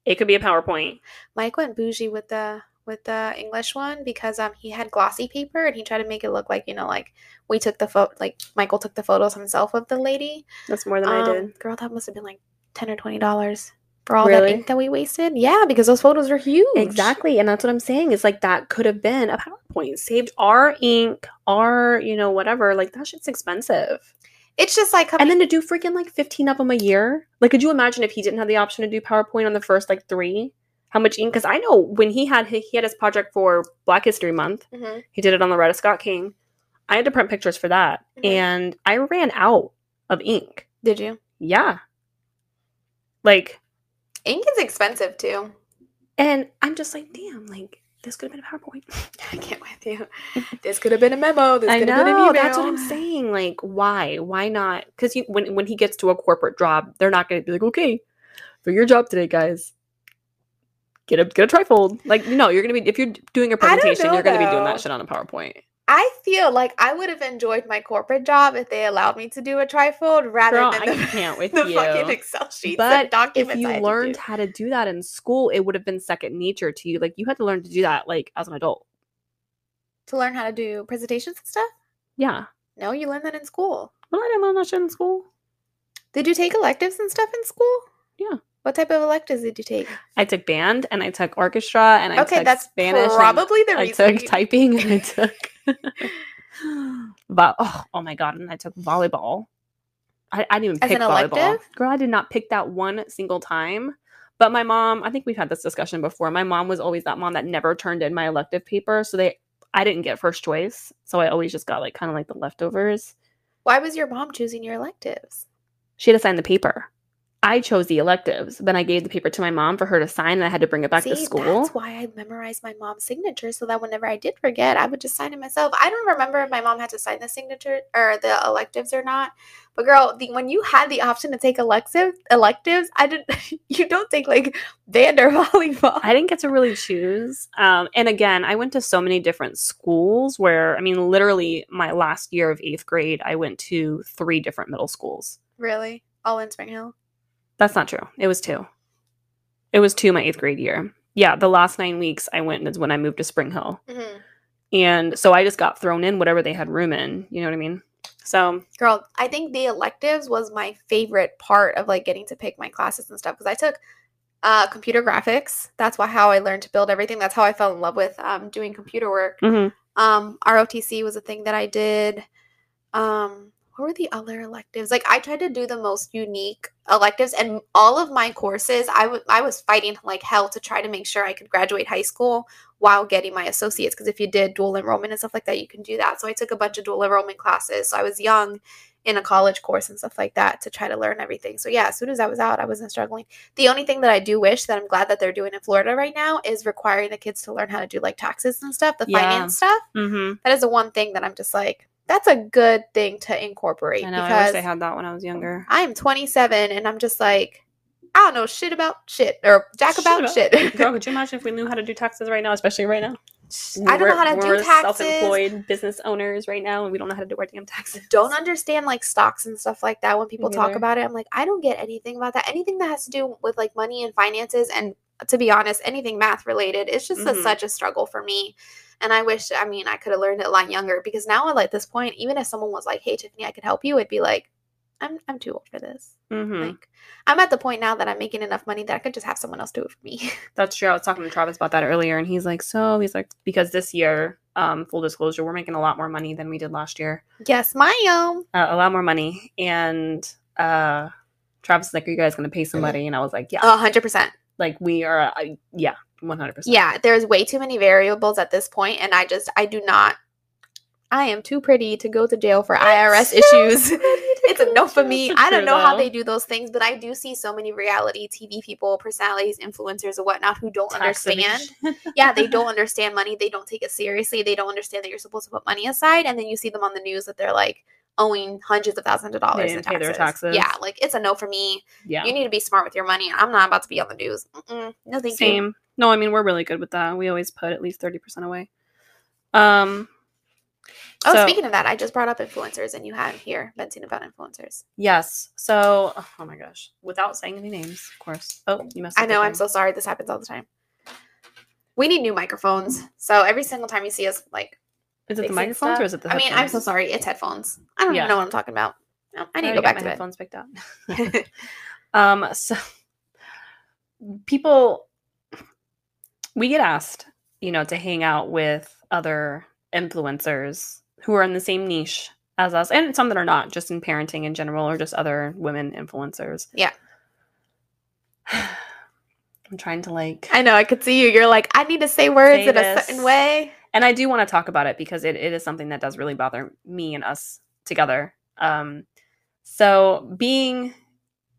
It could be a PowerPoint. Mike went bougie with the with the English one because um he had glossy paper and he tried to make it look like you know like we took the photo like Michael took the photos himself of the lady. That's more than I Um, did. Girl, that must have been like ten or twenty dollars for all that ink that we wasted. Yeah, because those photos are huge. Exactly. And that's what I'm saying. Is like that could have been a PowerPoint. Saved our ink, our, you know, whatever. Like that shit's expensive. It's just like And then to do freaking like 15 of them a year. Like, could you imagine if he didn't have the option to do PowerPoint on the first like three? How much ink? Because I know when he had he had his project for Black History Month, Mhm. he did it on the Coretta Scott King. I had to print pictures for that, Mhm. and I ran out of ink. Did you? Yeah, like, Ink is expensive too. and I'm just like, damn, like this could have been a PowerPoint. I can't with you. This could have been a memo. This I could have been an email. that's what I'm saying. Like, why? Why not? Because when when he gets to a corporate job, they're not going to be like, okay, for your job today, guys, get a get a trifold. Like no, you're gonna be if you're doing a presentation, know, you're gonna be doing that shit on a PowerPoint. I feel like I would have enjoyed my corporate job if they allowed me to do a trifold rather Girl, than I the, can't with the you. fucking Excel sheets But and If. I you learned how to do that in school, it would have been second nature to you. Like you had to learn to do that like as an adult. to learn how to do presentations and stuff. Yeah. No, you learned that in school. Well, I didn't learn that shit in school. Did you take electives and stuff in school? Yeah. What type of electives did you take? I took band and I took orchestra and I okay, took that's Spanish. probably the I reason. I took you- typing and I took but oh, oh my god, and I took volleyball. I, I didn't even As pick an volleyball. elective? Girl, I did not pick that one single time. But my mom, I think we've had this discussion before. My mom was always that mom that never turned in my elective paper. So they I didn't get first choice. So I always just got like kind of like the leftovers. Why was your mom choosing your electives? She had to sign the paper. I chose the electives. Then I gave the paper to my mom for her to sign and I had to bring it back to See, school. That's why I memorized my mom's signature so that whenever I did forget, I would just sign it myself. I don't remember if my mom had to sign the signature or the electives or not. But girl, the, when you had the option to take elective electives, I didn't. You don't take like band or volleyball. I didn't get to really choose. Um, and again, I went to so many different schools where, I mean, literally my last year of eighth grade, I went to three different middle schools. really, all in Spring Hill. That's not true. It was two. It was two my eighth grade year. Yeah, the last nine weeks I went is when I moved to Spring Hill. Mm-hmm. And so I just got thrown in whatever they had room in. You know what I mean? So Girl, I think the electives was my favorite part of like getting to pick my classes and stuff because I took uh, computer graphics. That's why how I learned to build everything. That's how I fell in love with um, doing computer work. mhm. Um, ROTC was a thing that I did. Um, what were the other electives? Like I tried to do the most unique electives, and all of my courses, I wa- I was fighting like hell to try to make sure I could graduate high school while getting my associates. Because if you did dual enrollment and stuff like that, you can do that. So I took a bunch of dual enrollment classes. So I was young in a college course and stuff like that to try to learn everything. So yeah, as soon as I was out, I wasn't struggling. The only thing that I do wish that I'm glad that they're doing in Florida right now is requiring the kids to learn how to do like taxes and stuff, the Yeah. finance stuff Mhm. that is the one thing that I'm just like, that's a good thing to incorporate I know. I wish they had that when I was younger. I am 27 and I'm just like, I don't know shit about shit or jack Shit about about- shit. Girl, could you imagine if we knew how to do taxes right now, especially right now? I don't know how to do we're taxes. self-employed business owners right now, and we don't know how to do our damn taxes. Don't understand like stocks and stuff like that when people talk about it. I'm like, I don't get anything about that. Anything that has to do with like money and finances and to be honest, anything math related, it's just a, Mhm. such a struggle for me. And I wish, I mean, I could have learned it a lot younger because now at this point, even if someone was like, "Hey, Tiffany, I could help you," it'd be like, "I'm I'm too old for this." hmm Like, I'm at the point now that I'm making enough money that I could just have someone else do it for me. That's true. I was talking to Travis about that earlier, and he's like, "So he's like, because this year, um, full disclosure, we're making a lot more money than we did last year, yes, my um. uh, a lot more money." And uh, Travis is like, "Are you guys going to pay somebody?" And I was like, "Yeah, A hundred percent. Like we are, uh, yeah, one hundred percent." Yeah, there's way too many variables at this point, and I just I do not. I am too pretty to go to jail for IRS issues. it's a no for me. I don't know how they do those things, but I do see so many reality TV people, personalities, influencers, or whatnot who don't understand. yeah, they don't understand money. They don't take it seriously. They don't understand that you're supposed to put money aside, and then you see them on the news that they're like owing hundreds of thousands of dollars in taxes. taxes. Yeah, like it's a no for me. yeah. You need to be smart with your money. I'm not about to be on the news. Mm-mm. No, thank you. Same. No, I mean we're really good with that. We always put at least thirty percent away. Um. Oh, so- speaking of that, I just brought up influencers, and you had here venting about influencers. Yes. So, oh my gosh, without saying any names, of course. Oh, you messed. I know. I'm so sorry. This happens all the time. We need new microphones. So every single time you see us, like, Is it the microphones stuff- or is it the? I mean, I'm so sorry. It's headphones. I don't Yeah. even know what I'm talking about. No, I need to already go back my to bed. headphones picked up. um. So, people, we get asked, you know, to hang out with other influencers who are in the same niche as us, and some that are not, just in parenting in general, or just other women influencers. Yeah. I'm trying to like I know. I could see you. You're like, I need to say words Say in a certain way. And I do want to talk about it because it, it is something that does really bother me and us together. Um, so being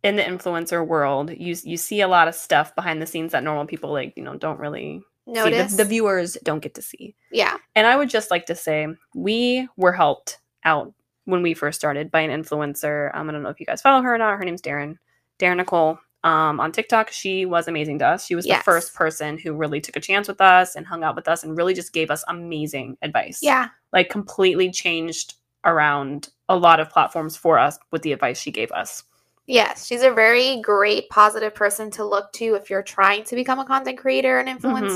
in the influencer world, you you see a lot of stuff behind the scenes that normal people like you know don't really Notice. see. The, the viewers don't get to see. yeah. And I would just like to say we were helped out when we first started by an influencer. Um, I don't know if you guys follow her or not. Her name's Darren. Darren Nicole. Um, on TikTok. She was amazing to us. She was Yes. the first person who really took a chance with us and hung out with us and really just gave us amazing advice. Yeah. Like completely changed around a lot of platforms for us with the advice she gave us. Yes, she's a very great positive person to look to if you're trying to become a content creator and Mm-hmm.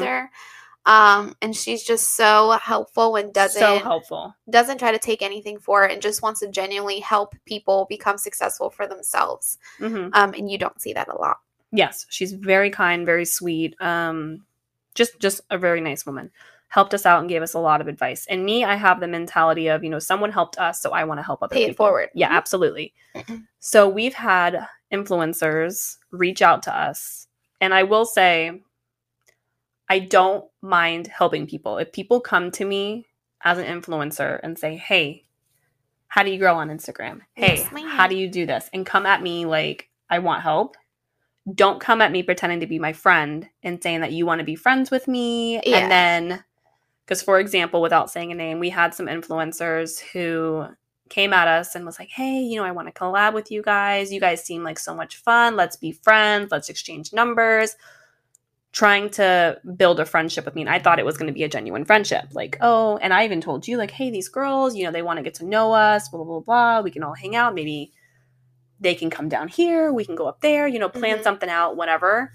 Um, and she's just so helpful and doesn't so helpful. doesn't try to take anything for it and just wants to genuinely help people become successful for themselves. hmm Um, and you don't see that a lot. Yes, she's very kind, very sweet. Um, just just a very nice woman. Helped us out and gave us a lot of advice. And me, I have the mentality of you know someone helped us, so I want to help other Pay it people. forward. Yeah, Mhm. absolutely. so we've had influencers reach out to us, and I will say, I don't mind helping people. If people come to me as an influencer and say, "Hey, how do you grow on Instagram? Hey, Yes, how do you do this?" and come at me like I want help. Don't come at me pretending to be my friend and saying that you want to be friends with me, Yeah. and then because, for example, without saying a name, we had some influencers who came at us and was like, hey, you know, I want to collab with you guys. You guys seem like so much fun. Let's be friends. Let's exchange numbers. Trying to build a friendship with me. And I thought it was going to be a genuine friendship. Like, oh, and I even told you, like, hey, these girls, you know, they want to get to know us, blah, blah, blah, blah. We can all hang out. Maybe they can come down here. We can go up there, you know, plan Mhm. something out, whatever.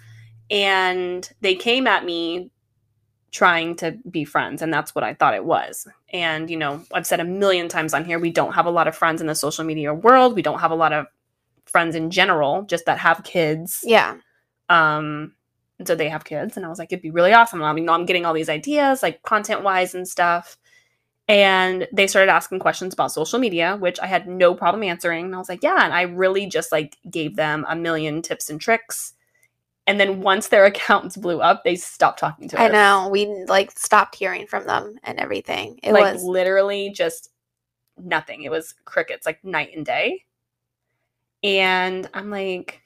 And they came at me trying to be friends and that's what i thought it was and you know i've said a million times on here we don't have a lot of friends in the social media world we don't have a lot of friends in general just that have kids Yeah. um and so they have kids and i was like it'd be really awesome i mean i'm getting all these ideas like content wise and stuff and they started asking questions about social media which i had no problem answering and i was like yeah and i really just like gave them a million tips and tricks and then once their accounts blew up they stopped talking to us I know. We like stopped hearing from them and everything. It like was literally just nothing. It was crickets, like night and day. And I'm like,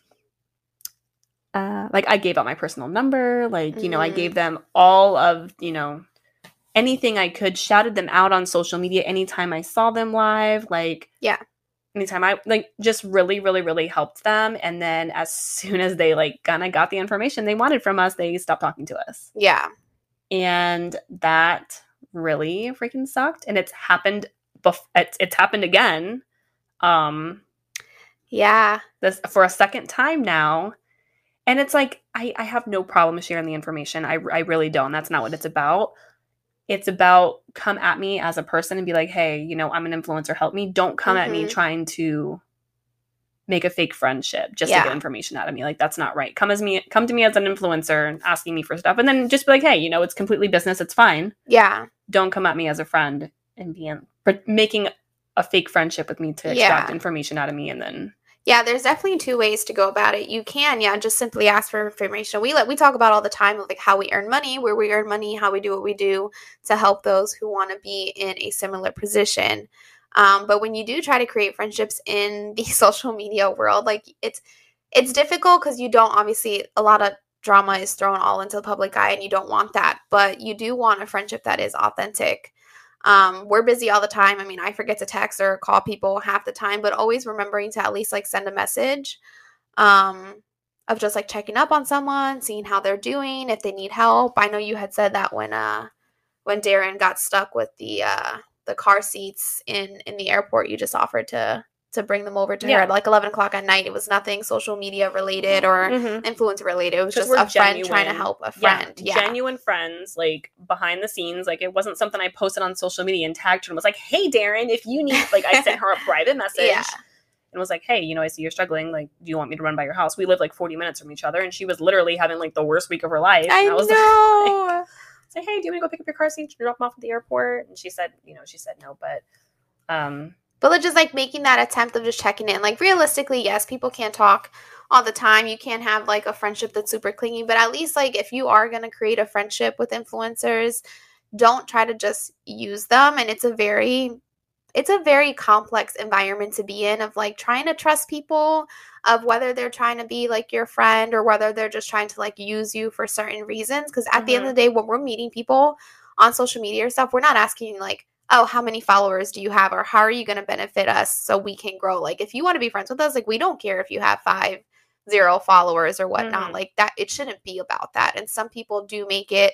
uh, like I gave out my personal number, like you know, I gave them all of you know anything I could, shouted them out on social media anytime I saw them live, like Yeah. anytime I like just really, really, really helped them. And then as soon as they like kind of got the information they wanted from us, they stopped talking to us yeah. and that really freaking sucked and it's happened bef- it's, it's happened again um Yeah. this for a second time now and it's like i i have no problem sharing the information. I i really don't. That's not what it's about. It's about come at me as a person and be like hey you know i'm an influencer. Help me. Don't come at me Mhm. trying to make a fake friendship just Yeah. to get information out of me. Like that's not right. Come as me come to me as an influencer and asking me for stuff and then just be like hey you know it's completely business. It's fine. Yeah. don't come at me as a friend and being making a fake friendship with me to extract Yeah. information out of me and then Yeah, there's definitely two ways to go about it. You can, yeah, just simply ask for information. We let we talk about all the time of like how we earn money, where we earn money, how we do what we do to help those who want to be in a similar position. Um, but when you do try to create friendships in the social media world, like it's it's difficult because you don't obviously a lot of drama is thrown all into the public eye and you don't want that, but you do want a friendship that is authentic. Um, we're busy all the time. I mean, I forget to text or call people half the time, but always remembering to at least like send a message um, of just like checking up on someone, seeing how they're doing, if they need help. I know you had said that when uh when Darren got stuck with the uh the car seats in in the airport, you just offered to to bring them over to Yeah. her at like eleven o'clock at night. It was nothing social media related or influencer related. It was just a friend trying to help a friend. Yeah. genuine friends, like behind the scenes. Like it wasn't something I posted on social media and tagged her and was like, "Hey, Darren, if you need," like I sent her a private message Yeah. and was like, "Hey, you know, I see you're struggling. Like, do you want me to run by your house? We live like 40 minutes from each other." And she was literally having like the worst week of her life. I and was know. like, "Say, hey, do you want to go pick up your car seat and drop them off at the airport?" And she said, "You know, she said no, but." um But like, just like making that attempt of just checking in. Like realistically, yes, people can't talk all the time. You can't have like a friendship that's super clingy, but at least like if you are gonna create a friendship with influencers, don't try to just use them. And it's a very it's a very complex environment to be in of like trying to trust people of whether they're trying to be like your friend or whether they're just trying to like use you for certain reasons because at the end of mm-hmm. the day when we're meeting people on social media or stuff we're not asking like oh how many followers do you have or how are you going to benefit us so we can grow like if you want to be friends with us like we don't care if you have five zero followers or whatnot. Mhm. Like that, it shouldn't be about that. And some people do make it.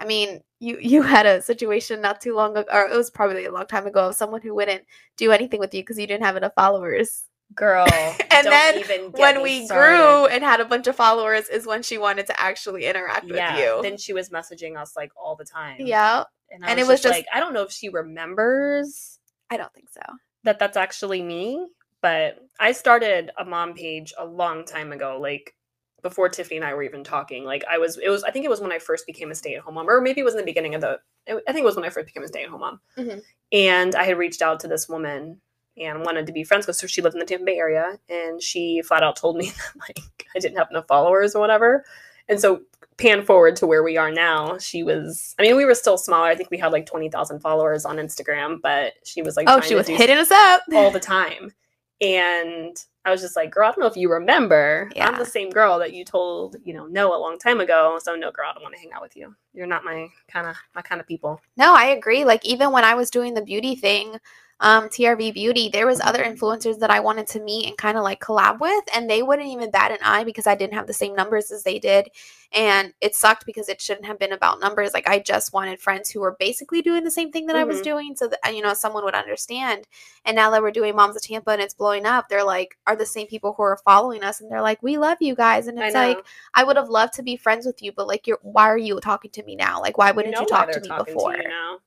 I mean, you you had a situation not too long ago, or it was probably a long time ago, of someone who wouldn't do anything with you because you didn't have enough followers. Girl. And then when we started. grew and had a bunch of followers, is when she wanted to actually interact yeah, with you. then she was messaging us like all the time. yeah, and, I and was it was just just- like, I don't know if she remembers I don't think so. that that's actually me, but I started a mom page a long time ago, like before Tiffany and I were even talking. Like I was, it was, I think it was when I first became a stay-at-home mom, or maybe it was in the beginning of the. I think it was when I first became a stay-at-home mom, Mhm. and I had reached out to this woman and wanted to be friends with. So she lived in the Tampa Bay area, and she flat out told me that like I didn't have enough followers or whatever. And so pan forward to where we are now, she was. I mean, we were still smaller. I think we had like twenty thousand followers on Instagram, but she was like, Oh, she was hitting us up. all the time. And I was just like, girl, I don't know if you remember. I'm the same girl that you told, you know, no a long time ago. So no, girl, I don't want to hang out with you. You're not my kind of my kind of people. No, I agree. Like even when I was doing the beauty thing, um, TRV Beauty, there was other influencers that I wanted to meet and kind of like collab with, and they wouldn't even bat an eye because I didn't have the same numbers as they did, and it sucked because it shouldn't have been about numbers. Like I just wanted friends who were basically doing the same thing that I was Mhm. doing, so that you know someone would understand. And now that we're doing Moms of Tampa and it's blowing up, they're like, are the same people who are following us, and they're like, we love you guys, and it's know. like I would have loved to be friends with you, but like you're why are you talking to me now? Like why wouldn't know you talk to me before? you now.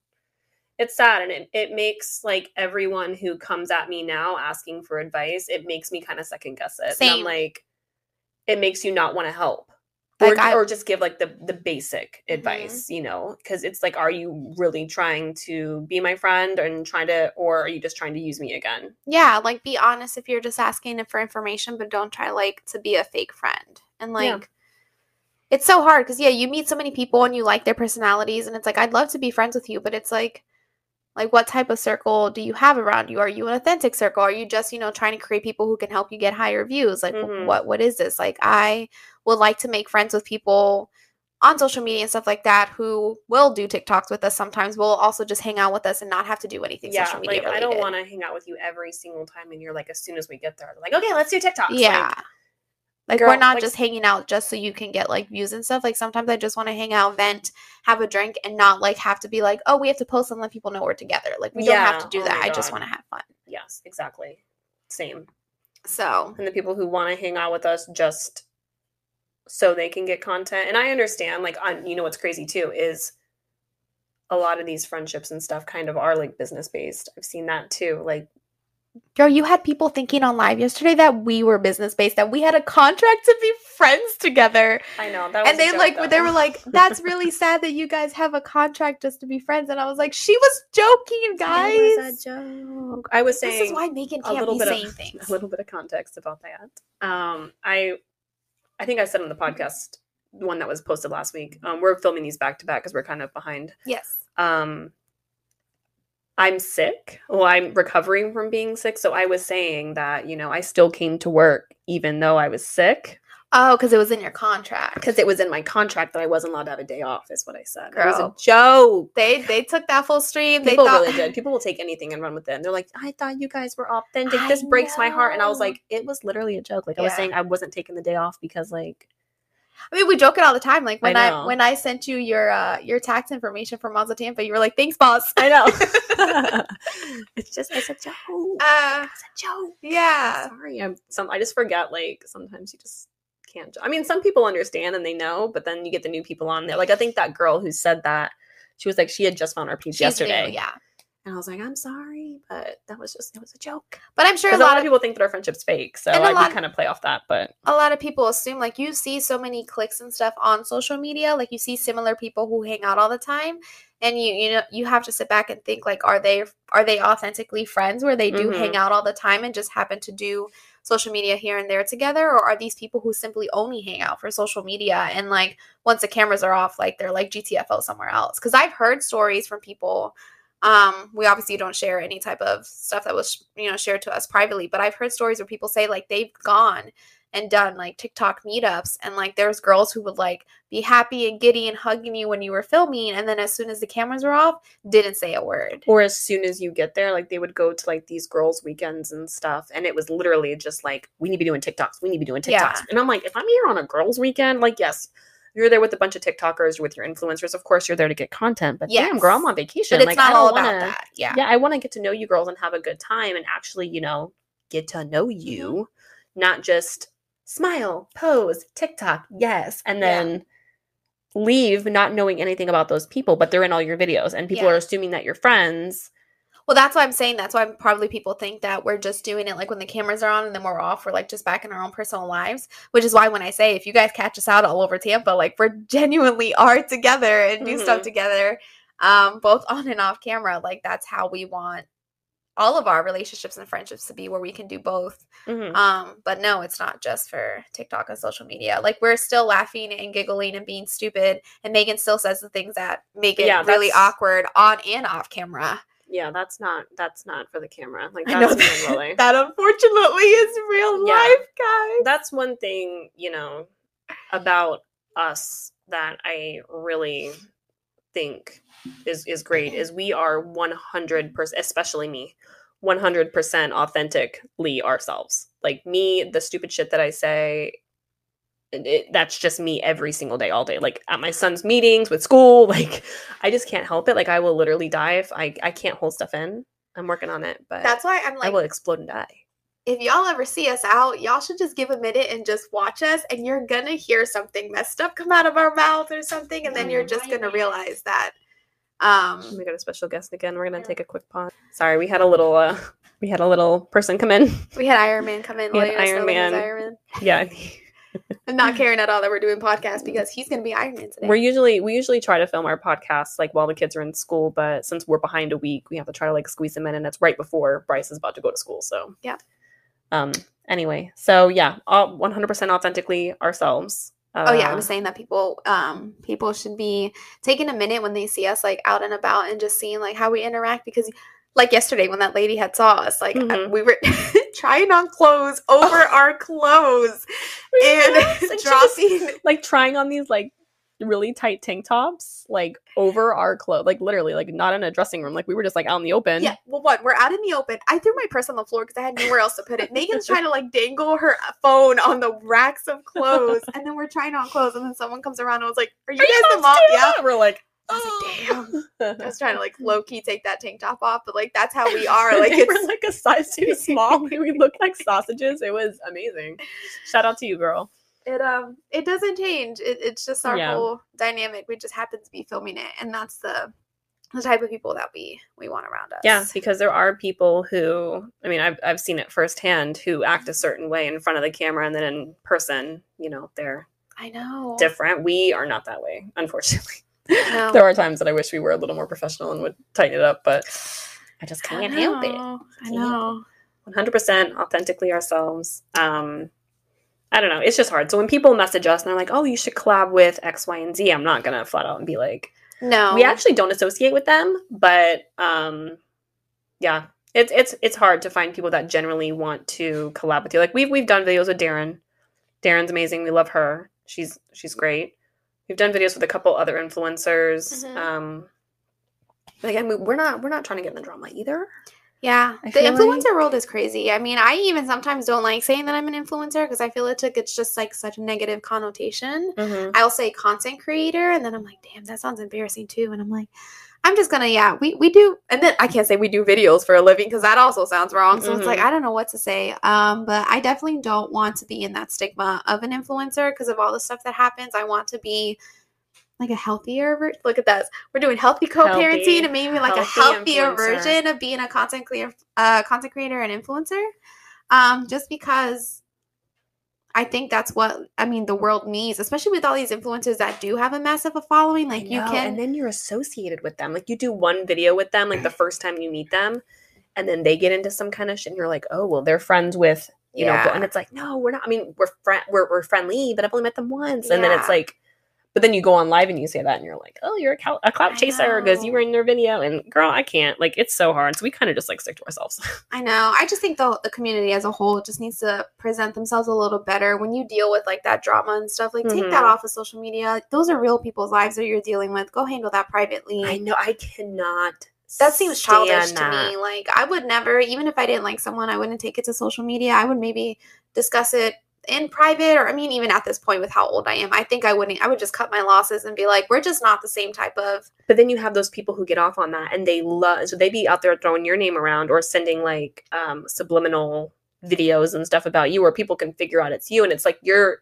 It's sad and it, it makes like everyone who comes at me now asking for advice, it makes me kind of second guess it. And Same. I'm like, it makes you not want to help. Like, or, I- or just give like the the basic Mhm. advice, you know, because it's like, are you really trying to be my friend and trying to, or are you just trying to use me again? Yeah, like be honest if you're just asking for information, but don't try like to be a fake friend. And like Yeah. it's so hard because yeah, you meet so many people and you like their personalities, and it's like I'd love to be friends with you, but it's like like what type of circle do you have around you? Are you an authentic circle? Are you just, you know, trying to create people who can help you get higher views? Like Mhm. what what is this? Like I would like to make friends with people on social media and stuff like that who will do TikToks with us sometimes, will also just hang out with us and not have to do anything yeah, social media like I don't want to hang out with you every single time, and you're like, as soon as we get there, like, okay, let's do TikToks. Yeah. Like, Like, Girl, we're not like- just hanging out just so you can get like views and stuff. Like sometimes I just want to hang out, vent, have a drink, and not like have to be like, oh, we have to post and let people know we're together. Like we don't have to do oh that. I just want to have fun. yes, exactly. Same. So and the people who want to hang out with us just so they can get content. And I understand, like, on you know what's crazy too is a lot of these friendships and stuff kind of are like business based. I've seen that too. Like, girl, you had people thinking on live yesterday that we were business based, that we had a contract to be friends together. I know that, was And they joke, like though. they were like, That's really sad that you guys have a contract just to be friends. And I was like, She was joking, guys. It was a joke. I was saying This is why Megan can't little be bit saying of things. a little bit of context about that. Um, I I think I said on the podcast one that was posted last week. Um, we're filming these back to back because we're kind of behind. Yes. um I'm sick. Well, I'm recovering from being sick. So I was saying that, you know, I still came to work even though I was sick Oh, because it was in your contract. because it was in my contract that I wasn't allowed to have a day off, is what I said. It was a joke. They they took that full stream. People they thought really did. People will take anything and run with it. And they're like, I thought you guys were authentic. I This breaks my heart. And I was like, it was literally a joke. Like I was saying I wasn't taking the day off because like I mean, we joke it all the time. Like when I, know. when I sent you your uh your tax information from Moms of Tampa, you were like, "Thanks, boss." I know. it's just it's a joke. Uh, it's a joke. yeah. sorry i'm some i just forget like sometimes you just can't i mean some people understand and they know but then you get the new people on there like i think that girl who said that she was like she had just found our page She's new, yesterday yeah. And i was like i'm sorry but that was just it was a joke. But I'm sure a because a lot of people think that our friendship's fake so I lot- kind of play off that but a lot of people assume like you see so many clicks and stuff on social media like you see similar people who hang out all the time and you you know you have to sit back and think like are they are they authentically friends where they do Mhm. hang out all the time and just happen to do social media here and there together? Or are these people who simply only hang out for social media and like once the cameras are off like they're like GTFO somewhere else? Cuz I've heard stories from people um we obviously don't share any type of stuff that was you know shared to us privately but I've heard stories where people say like they've gone and done like TikTok meetups and like there's girls who would like be happy and giddy and hugging you when you were filming and then as soon as the cameras were off didn't say a word. or as soon as you get there, like they would go to like these girls' weekends and stuff, and it was literally just like, we need to be doing TikToks, we need to be doing TikToks. Yeah. And I'm like, if I'm here on a girls' weekend, like, yes, you're there with a bunch of TikTokers, with your influencers. Of course, you're there to get content, but damn, girl, I'm Yes. on vacation. But it's like, not all wanna, about that. Yeah. Yeah, I want to get to know you girls and have a good time, and actually, you know, get to know Mm-hmm. you, not just smile, pose, TikTok, yes, and Yeah. then leave not knowing anything about those people, but they're in all your videos, and people Yeah. are assuming that you're friends. Well, that's why I'm saying that's why probably people think that we're just doing it like when the cameras are on and then we're off. We're like just back in our own personal lives, which is why when I say if you guys catch us out all over Tampa, like we're genuinely are together and do stuff Mhm. together, um, both on and off camera. Like that's how we want all of our relationships and friendships to be, where we can do both. Mhm. Um, but no, it's not just for TikTok and social media. Like we're still laughing and giggling and being stupid, and Megan still says the things that make it Yeah, really awkward on and off camera. Yeah, that's not that's not for the camera. Like that's that, that unfortunately is real Yeah. life, guys. that's one thing you know about us that I really think is is great is we are 100% especially me 100% authentically ourselves like me the stupid shit that I say it, it- that's just me every single day all day like at my son's meetings with school like I just can't help it like I will literally die if I I can't hold stuff in I'm working on it but That's why I'm like I will explode and die if y'all ever see us out, y'all should just give a minute and just watch us, and you're gonna hear something messed up come out of our mouth or something, and then you're just gonna realize that. Um, we got a special guest again. We're gonna take a quick pause. Sorry, we had a little uh we had a little person come in. we had Iron Man come in. We had Iron know that he's Man. Iron Man. Yeah. I'm not caring at all that we're doing podcasts because he's gonna be Iron Man today. We're usually we usually try to film our podcasts like while the kids are in school, but since we're behind a week, we have to try to like squeeze them in and it's right before Bryce is about to go to school. So Yeah. Um anyway, so yeah, all 100% authentically ourselves. Oh yeah, Uh, I'm saying that people um people should be taking a minute when they see us like out and about and just seeing like how we interact because like yesterday when that lady had saw us like I- Mhm. we were trying on clothes over our clothes and she just- dropping like trying on these like really tight tank tops like over our clothes like literally like not in a dressing room like we were just like out in the open. Yeah well what we're out in the open. I threw my purse on the floor because i had nowhere else to put it. Megan's trying to like dangle her phone on the racks of clothes and then we're trying on clothes and then someone comes around and was like are you Are you guys the moms mom? yeah. we're like I was like, damn I was trying to like low key take that tank top off, but like that's how we are. Like it's we're like a size too small we look like sausages it was amazing shout out to you girl it um it doesn't change. It, it's just our Yeah. whole dynamic. We just happen to be filming it, and that's the the type of people that we we want around us. yeah because there are people who i mean I've, I've seen it firsthand who act a certain way in front of the camera and then in person you know they're I know. different we are not that way unfortunately No. there are times that i wish we were a little more professional and would tighten it up but i just can't help it I know. 100% authentically ourselves. Um, I don't know. It's just hard. So when people message us and they're like, "Oh, you should collab with X, Y, and Z," I'm not gonna flat out and be like, No. "We actually don't associate with them." But um, yeah, it's it's it's hard to find people that generally want to collab with you. Like we've we've done videos with Darren. Darren's amazing. We love her. She's she's great. We've done videos with a couple other influencers. Mhm. Um, but again, we, we're not we're not trying to get in the drama either. Yeah, I the influencer like- world is crazy. I mean, I even sometimes don't like saying that I'm an influencer because I feel it took it's just like such a negative connotation. Mm-hmm. I'll say content creator, and then I'm like, damn, that sounds embarrassing too. And I'm like, I'm just gonna, yeah, we we do, and then I can't say we do videos for a living because that also sounds wrong. So it's like Mhm. I don't know what to say. Um, but I definitely don't want to be in that stigma of an influencer because of all the stuff that happens. I want to be like a healthier ver- look at this we're doing healthy co-parenting Healthy- and maybe like a healthier influencer. version of being a content creator uh content creator and influencer um just because I think that's what I mean the world needs, especially with all these influencers that do have a massive following. Like you can and then you're associated with them. Like you do one video with them, like the first time you meet them, and then they get into some kind of shit, and you're like, oh well, they're friends with you know, and it's like, no, we're not. I mean, we're friend, we're we're friendly, but I've only met them once, and then it's like, But then you go on live and you say that, and you're like, "Oh, you're a, clout a clout chaser because you were in their video." And girl, I can't. Like, it's so hard. So we kind of just like stick to ourselves. I know. I just think the the community as a whole just needs to present themselves a little better when you deal with like that drama and stuff. Like take that Mhm. off of social media. Those are real people's lives that you're dealing with. Go handle that privately. I know. I cannot. that seems childish to me. Like I would never, even if I didn't like someone, I wouldn't take it to social media. I would maybe discuss it in private, or I mean, even at this point with how old I am, I think I wouldn't. I would just cut my losses and be like, we're just not the same type of. But then you have those people who get off on that and they love so they be out there throwing your name around or sending like um subliminal videos and stuff about you where people can figure out it's you and it's like you're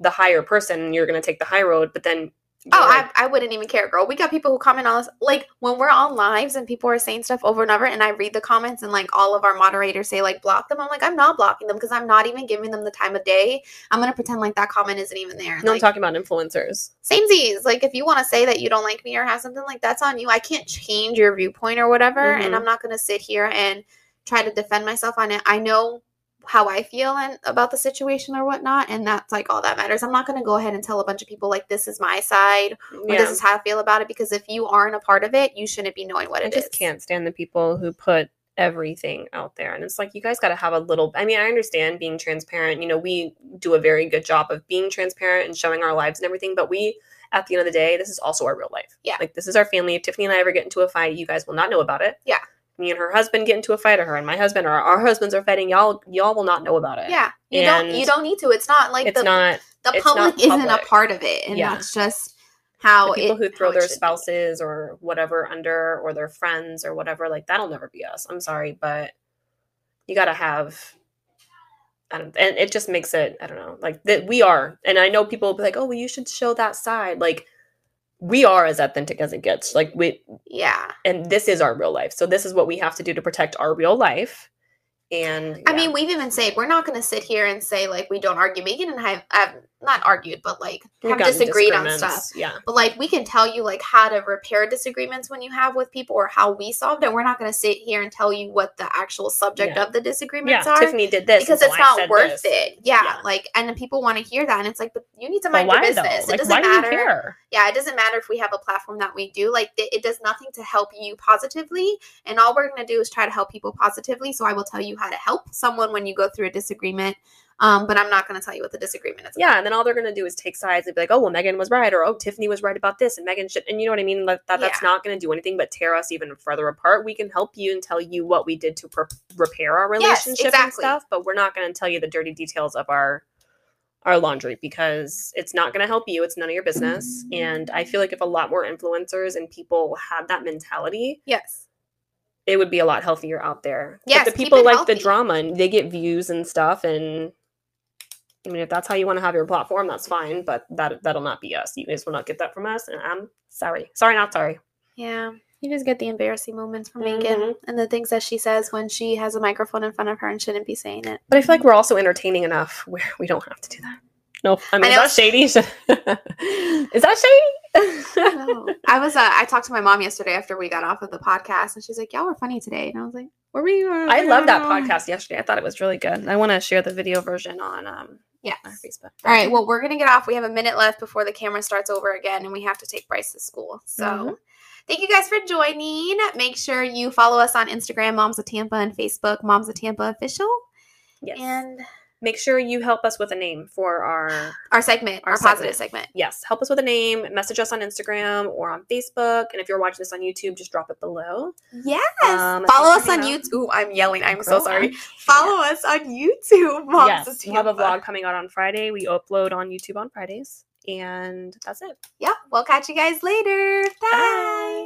the higher person you're gonna take the high road, but then Oh, like, I, I wouldn't even care, girl. We got people who comment on us. Like when we're on lives and people are saying stuff over and over, and I read the comments, and like all of our moderators say, like, block them. I'm like, I'm not blocking them because I'm not even giving them the time of day. I'm going to pretend like that comment isn't even there. no, I'm talking about influencers. Samesies. Like if you want to say that you don't like me or have something like that's on you. I can't change your viewpoint or whatever, and Mhm. I'm not going to sit here and try to defend myself on it. I know how I feel and about the situation or whatnot, and that's like all that matters. I'm not going to go ahead and tell a bunch of people like this is my side or Yeah. this is how I feel about it because if you aren't a part of it, you shouldn't be knowing what I it is. I just can't stand the people who put everything out there. And it's like, you guys got to have a little. I mean, I understand being transparent. You know, we do a very good job of being transparent and showing our lives and everything. But we, at the end of the day, this is also our real life. Yeah. Like, this is our family. If Tiffany and I ever get into a fight, you guys will not know about it. Yeah. Me and her husband get into a fight, or her and my husband, or our husbands are fighting. Y'all, y'all will not know about it. Yeah, you don't. You don't need to. It's not like it's the not the it's not public isn't a part of it, and Yeah. that's just how the people it, who throw their should be. spouses or whatever under or their friends or whatever like that'll never be us i'm sorry but you gotta have I don't, and it just makes it i don't know like that we are and i know people will be like oh well you should show that side like we are as authentic as it gets like we Yeah. and this is our real life so this is what we have to do to protect our real life and I mean, we've even said we're not going to sit here and say like we don't argue. Megan and I have, have not argued, but like have disagreed on stuff. yeah But like we can tell you like how to repair disagreements when you have with people or how we solved it. We're not going to sit here and tell you what the actual subject Yeah. of the disagreements yeah are tiffany did this because it's not worth this. it. Yeah, Yeah. like and then people want to hear that, and it's like, but you need to mind your business. though It like doesn't why do you matter. Yeah, it doesn't matter if we have a platform that we do. Like, it does nothing to help you positively. And all we're going to do is try to help people positively. So I will tell you how to help someone when you go through a disagreement. Um, but I'm not going to tell you what the disagreement is. Yeah, and then all they're gonna do is take sides and be like, "Oh, well, Megan was right," or "Oh, Tiffany was right about this," and Megan should, and you know what I mean. Like that, that's Yeah. not gonna do anything but tear us even further apart. We can help you and tell you what we did to per- repair our Yes, relationship and stuff, but we're not gonna tell you the dirty details of our our laundry because it's not gonna help you. It's none of your business. And I feel like if a lot more influencers and people had that mentality, Yes. it would be a lot healthier out there. Yes, but the people like the drama and they get views and stuff. And I mean, if that's how you want to have your platform, that's fine. But that that'll not be us. You guys will not get that from us. And I'm sorry, sorry, not sorry. Yeah. You just get the embarrassing moments from Megan Mhm. and the things that she says when she has a microphone in front of her and shouldn't be saying it. But I feel like we're also entertaining enough where we don't have to do that. No, I mean, I is that shady? is that shady? No. I was, uh, I talked to my mom yesterday after we got off of the podcast and she's like, y'all were funny today. And I was like, where were we? I love that podcast yesterday. I thought it was really good. I want to share the video version on um yeah Facebook. All right. Well, we're gonna get off. We have a minute left before the camera starts over again, and we have to take Bryce to school. So, Mhm. Thank you guys for joining. Make sure you follow us on Instagram, Moms of Tampa, and Facebook, Moms of Tampa Official, yes. and Make sure you help us with a name for our our segment, our, Our positive segment. segment. yes, help us with a name, message us on Instagram or on Facebook. And if you're watching this on YouTube, just drop it below. Yes. Um, follow us on. YouTube. Ooh, I'm yelling. I'm so sorry. I'm- Follow us on YouTube, Moms of yes, we'll have a vlog coming out on Friday. We upload on YouTube on Fridays. And that's it. Yep. We'll catch you guys later. Bye. Bye.